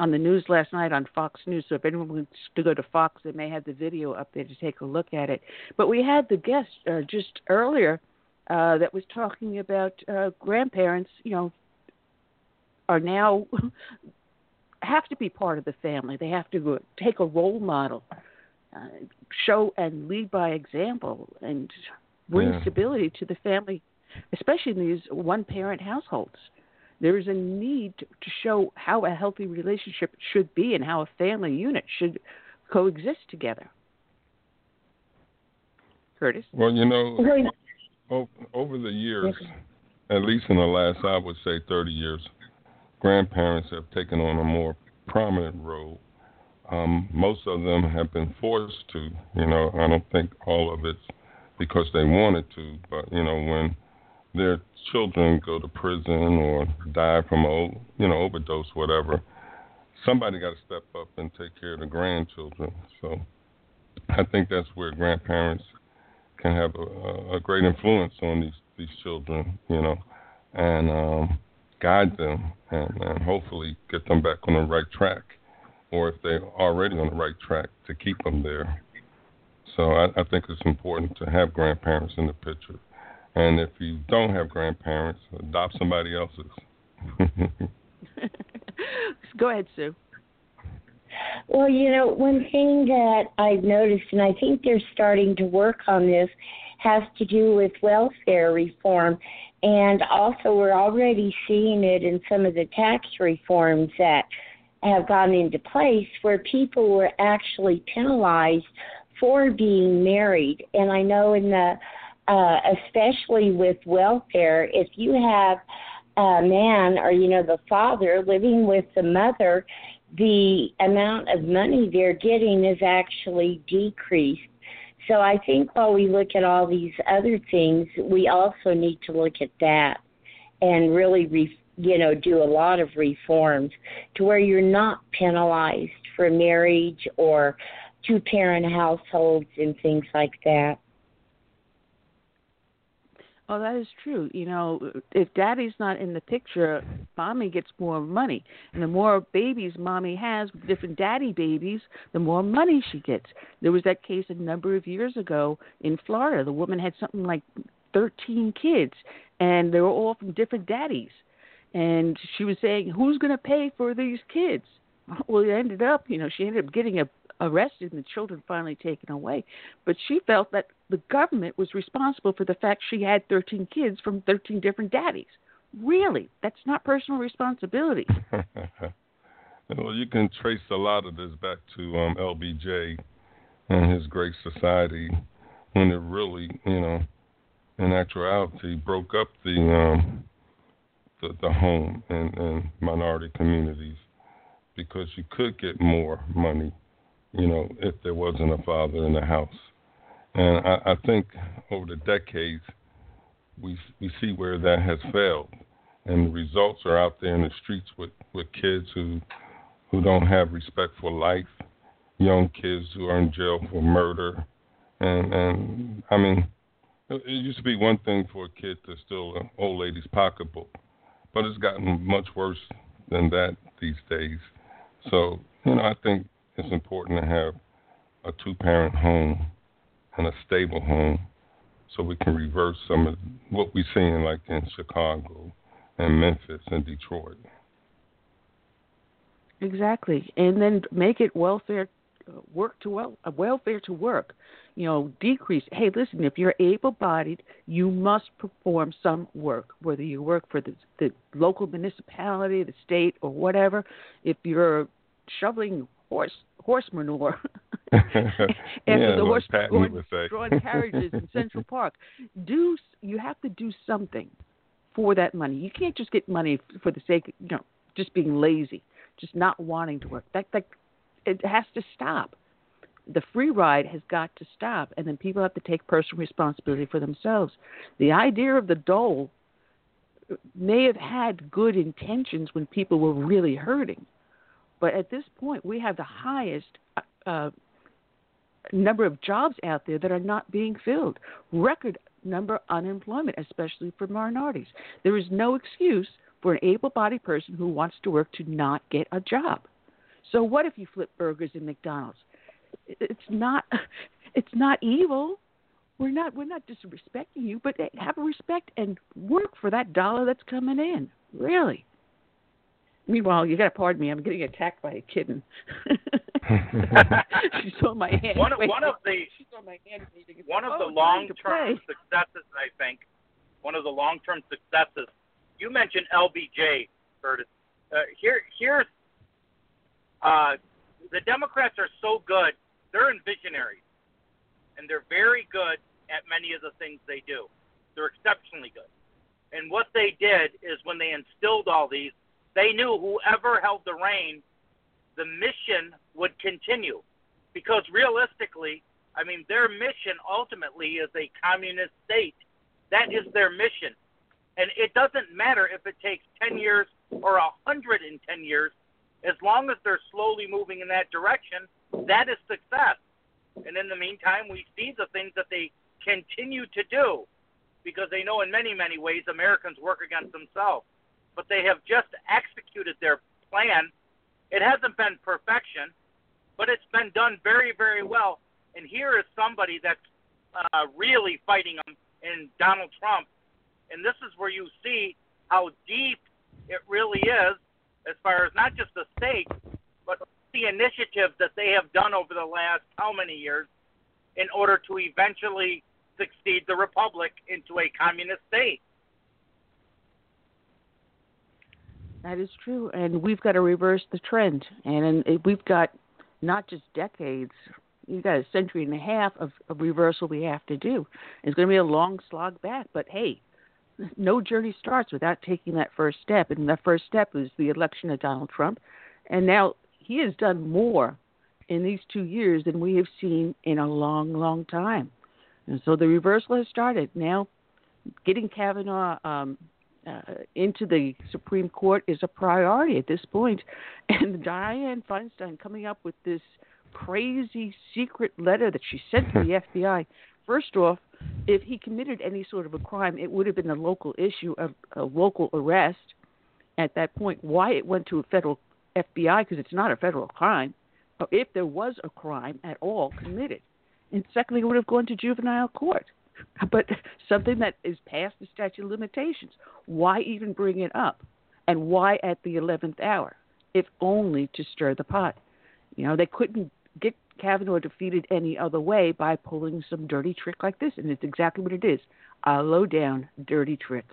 on the news last night on Fox News. So if anyone wants to go to Fox, they may have the video up there to take a look at it. But we had the guest uh, just earlier uh, that was talking about uh, grandparents. You know, are now *laughs* have to be part of the family. They have to take a role model uh, show and lead by example and bring yeah. stability to the family, especially in these one parent households. There is a need to, to show how a healthy relationship should be and how a family unit should coexist together. Curtis? Well, you know, over, over the years, at least in the last, I would say, 30 years, grandparents have taken on a more prominent role um, most of them have been forced to. You know, I don't think all of it's because they wanted to, but you know, when their children go to prison or die from a you know overdose, whatever, somebody got to step up and take care of the grandchildren. So I think that's where grandparents can have a, a great influence on these these children. You know, and um, guide them and, and hopefully get them back on the right track or if they're already on the right track to keep them there. So I, I think it's important to have grandparents in the picture. And if you don't have grandparents, adopt somebody else's. *laughs* Go ahead, Sue. Well, you know, one thing that I've noticed, and I think they're starting to work on this, has to do with welfare reform. And also, we're already seeing it in some of the tax reforms that have gone into place where people were actually penalized for being married. And I know in the uh, especially with welfare, if you have a man or you know the father living with the mother, the amount of money they're getting is actually decreased. So I think while we look at all these other things, we also need to look at that and really re- you know, do a lot of reforms to where you're not penalized for marriage or two parent households and things like that. Oh, that is true. You know, if daddy's not in the picture, mommy gets more money. And the more babies mommy has with different daddy babies, the more money she gets. There was that case a number of years ago in Florida. The woman had something like 13 kids, and they were all from different daddies and she was saying, "Who's going to pay for these kids?" *laughs* Well, it ended up, you know, she ended up getting a, arrested and the children finally taken away. But she felt that the government was responsible for the fact she had 13 kids from 13 different daddies. Really, that's not personal responsibility. *laughs* well, you can trace a lot of this back to um, LBJ and his Great Society when it really, you know, in actuality broke up the um, the, the home and, and minority communities because you could get more money, you know, if there wasn't a father in the house. And I, I think over the decades, we we see where that has failed, and the results are out there in the streets with, with kids who who don't have respect for life, young kids who are in jail for murder, and and I mean, it used to be one thing for a kid to steal an old lady's pocketbook, but it's gotten much worse than that these days. So, you know, I think it's important to have a two parent home and a stable home so we can reverse some of what we're seeing like in Chicago and Memphis and Detroit. Exactly. And then make it welfare work to well, welfare to work you know, decrease. Hey, listen, if you're able bodied, you must perform some work, whether you work for the, the local municipality, the state, or whatever. If you're shoveling horse horse manure *laughs* *laughs* after yeah, the horse going, drawing carriages in Central *laughs* Park, do you have to do something for that money? You can't just get money for the sake, of, you know, just being lazy, just not wanting to work. That that it has to stop the free ride has got to stop, and then people have to take personal responsibility for themselves. The idea of the dole may have had good intentions when people were really hurting, but at this point, we have the highest uh, number of jobs out there that are not being filled. Record number unemployment, especially for minorities. There is no excuse for an able-bodied person who wants to work to not get a job. So what if you flip burgers in McDonald's? It's not *laughs* it's not evil. We're not we're not disrespecting you, but eh, have respect and work for that dollar that's coming in. Really. Meanwhile, you got to pardon me. I'm getting attacked by a kitten. she saw my hand. One, one of the she saw my hand one of oh, the long term successes, I think, one of the long term successes. You mentioned LBJ, Curtis. Uh, here, here's uh, the Democrats are so good. They're in visionaries, and they're very good at many of the things they do. They're exceptionally good. And what they did is when they instilled all these, they knew whoever held the reign, the mission would continue. Because realistically, I mean, their mission ultimately is a communist state. That is their mission. And it doesn't matter if it takes 10 years or 110 years, as long as they're slowly moving in that direction, that is success. And in the meantime, we see the things that they continue to do because they know in many, many ways Americans work against themselves but they have just executed their plan. It hasn't been perfection, but it's been done very, very well. And here is somebody that's uh, really fighting them in Donald Trump. And this is where you see how deep it really is as far as not just the state, but the initiatives that they have done over the last how many years in order to eventually succeed the republic into a communist state. That is true, and we've got to reverse the trend. And we've got not just decades, you've got a century and a half of, of reversal we have to do. It's going to be a long slog back, but hey, no journey starts without taking that first step. And the first step is the election of Donald Trump. And now he has done more in these two years than we have seen in a long, long time. And so the reversal has started. Now, getting Kavanaugh um, uh, into the Supreme Court is a priority at this point. *laughs* And Dianne Feinstein coming up with this crazy secret letter that she sent to the FBI. First off, if he committed any sort of a crime, it would have been a local issue of a local arrest at that point. Why it went to a federal FBI because it's not a federal crime. Or if there was a crime at all committed, and secondly, it would have gone to juvenile court. *laughs* but something that is past the statute of limitations. Why even bring it up? And why at the 11th hour? If only to stir the pot. You know, they couldn't get Kavanaugh defeated any other way by pulling some dirty trick like this. And it's exactly what it is a low down, dirty trick.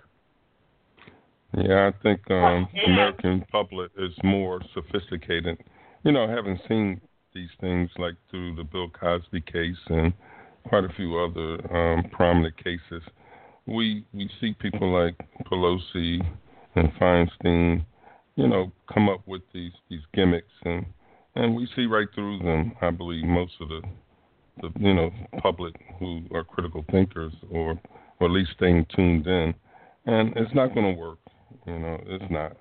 Yeah, I think um, American public is more sophisticated. You know, having seen these things like through the Bill Cosby case and quite a few other um, prominent cases. We we see people like Pelosi and Feinstein, you know, come up with these these gimmicks, and and we see right through them. I believe most of the the you know public who are critical thinkers, or or at least staying tuned in, and it's not going to work. You know, it's not.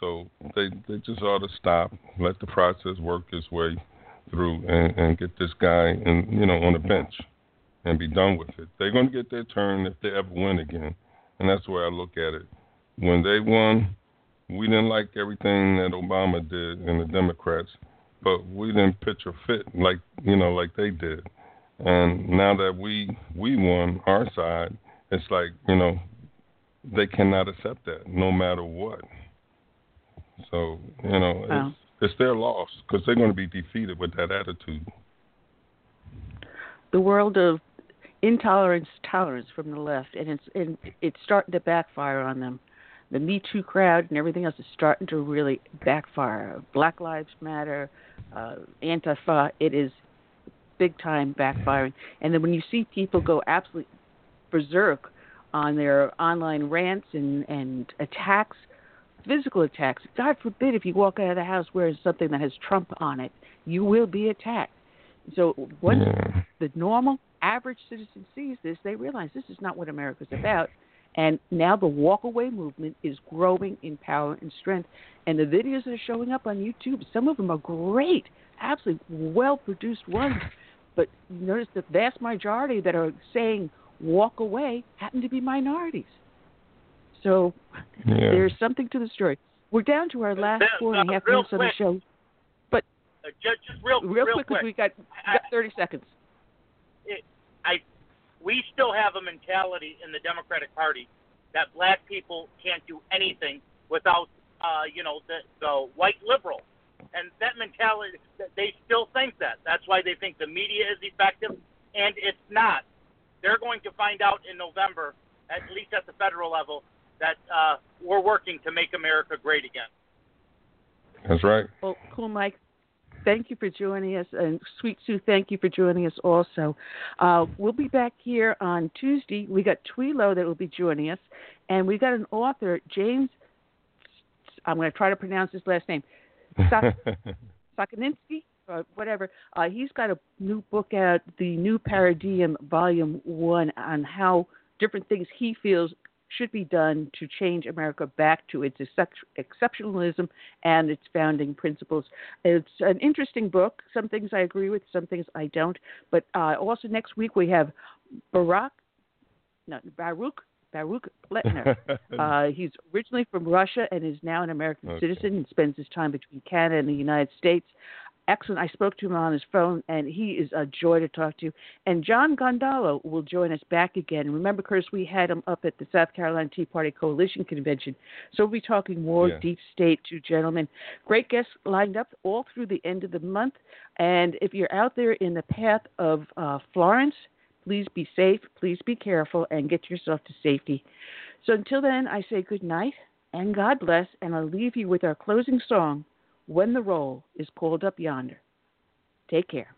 So they they just ought to stop, let the process work its way through, and, and get this guy and you know on the bench and be done with it. They're going to get their turn if they ever win again, and that's the way I look at it. When they won, we didn't like everything that Obama did and the Democrats, but we didn't pitch a fit like you know like they did. And now that we we won our side, it's like you know they cannot accept that no matter what. So you know wow. it's, it's their loss because they're going to be defeated with that attitude. The world of intolerance tolerance from the left, and it's and it's starting to backfire on them. The Me Too crowd and everything else is starting to really backfire. Black Lives Matter, uh, Antifa, it is big time backfiring. And then when you see people go absolutely berserk on their online rants and and attacks, physical attacks. God forbid if you walk out of the house wearing something that has Trump on it, you will be attacked. So once yeah. the normal average citizen sees this, they realize this is not what America's about, And now the walkaway movement is growing in power and strength. And the videos that are showing up on YouTube, some of them are great, absolutely well produced ones. But notice the vast majority that are saying walk away happen to be minorities. So yeah. there's something to the story. We're down to our last four and a half minutes quick. of the show. But uh, just, just real, real, real quick, because we got, we got 30 seconds. It, I, we still have a mentality in the Democratic Party that black people can't do anything without, uh, you know, the, the white liberal. And that mentality, that they still think that. That's why they think the media is effective, and it's not. They're going to find out in November, at least at the federal level, that uh, we're working to make America great again. That's right. Well, cool, Mike. Thank you for joining us, and Sweet Sue, thank you for joining us also. Uh, we'll be back here on Tuesday. We got Twilo that will be joining us, and we got an author, James. I'm going to try to pronounce his last name, Sokoninsky, *laughs* or whatever. Uh, he's got a new book out, The New Paradigm, Volume One, on how different things he feels should be done to change America back to its exceptionalism and its founding principles. It's an interesting book. Some things I agree with, some things I don't. But uh, also next week we have Barack, no, Baruch Baruch Pletner. *laughs* uh, he's originally from Russia and is now an American okay. citizen and spends his time between Canada and the United States excellent. I spoke to him on his phone, and he is a joy to talk to. And John Guandolo will join us back again. Remember, Chris, we had him up at the South Carolina Tea Party Coalition Convention. So we'll be talking more yeah. deep state, two gentlemen. Great guests lined up all through the end of the month. And if you're out there in the path of uh, Florence, please be safe, please be careful, and get yourself to safety. So until then, I say good night and God bless, and I'll leave you with our closing song when the roll is called up yonder. Take care.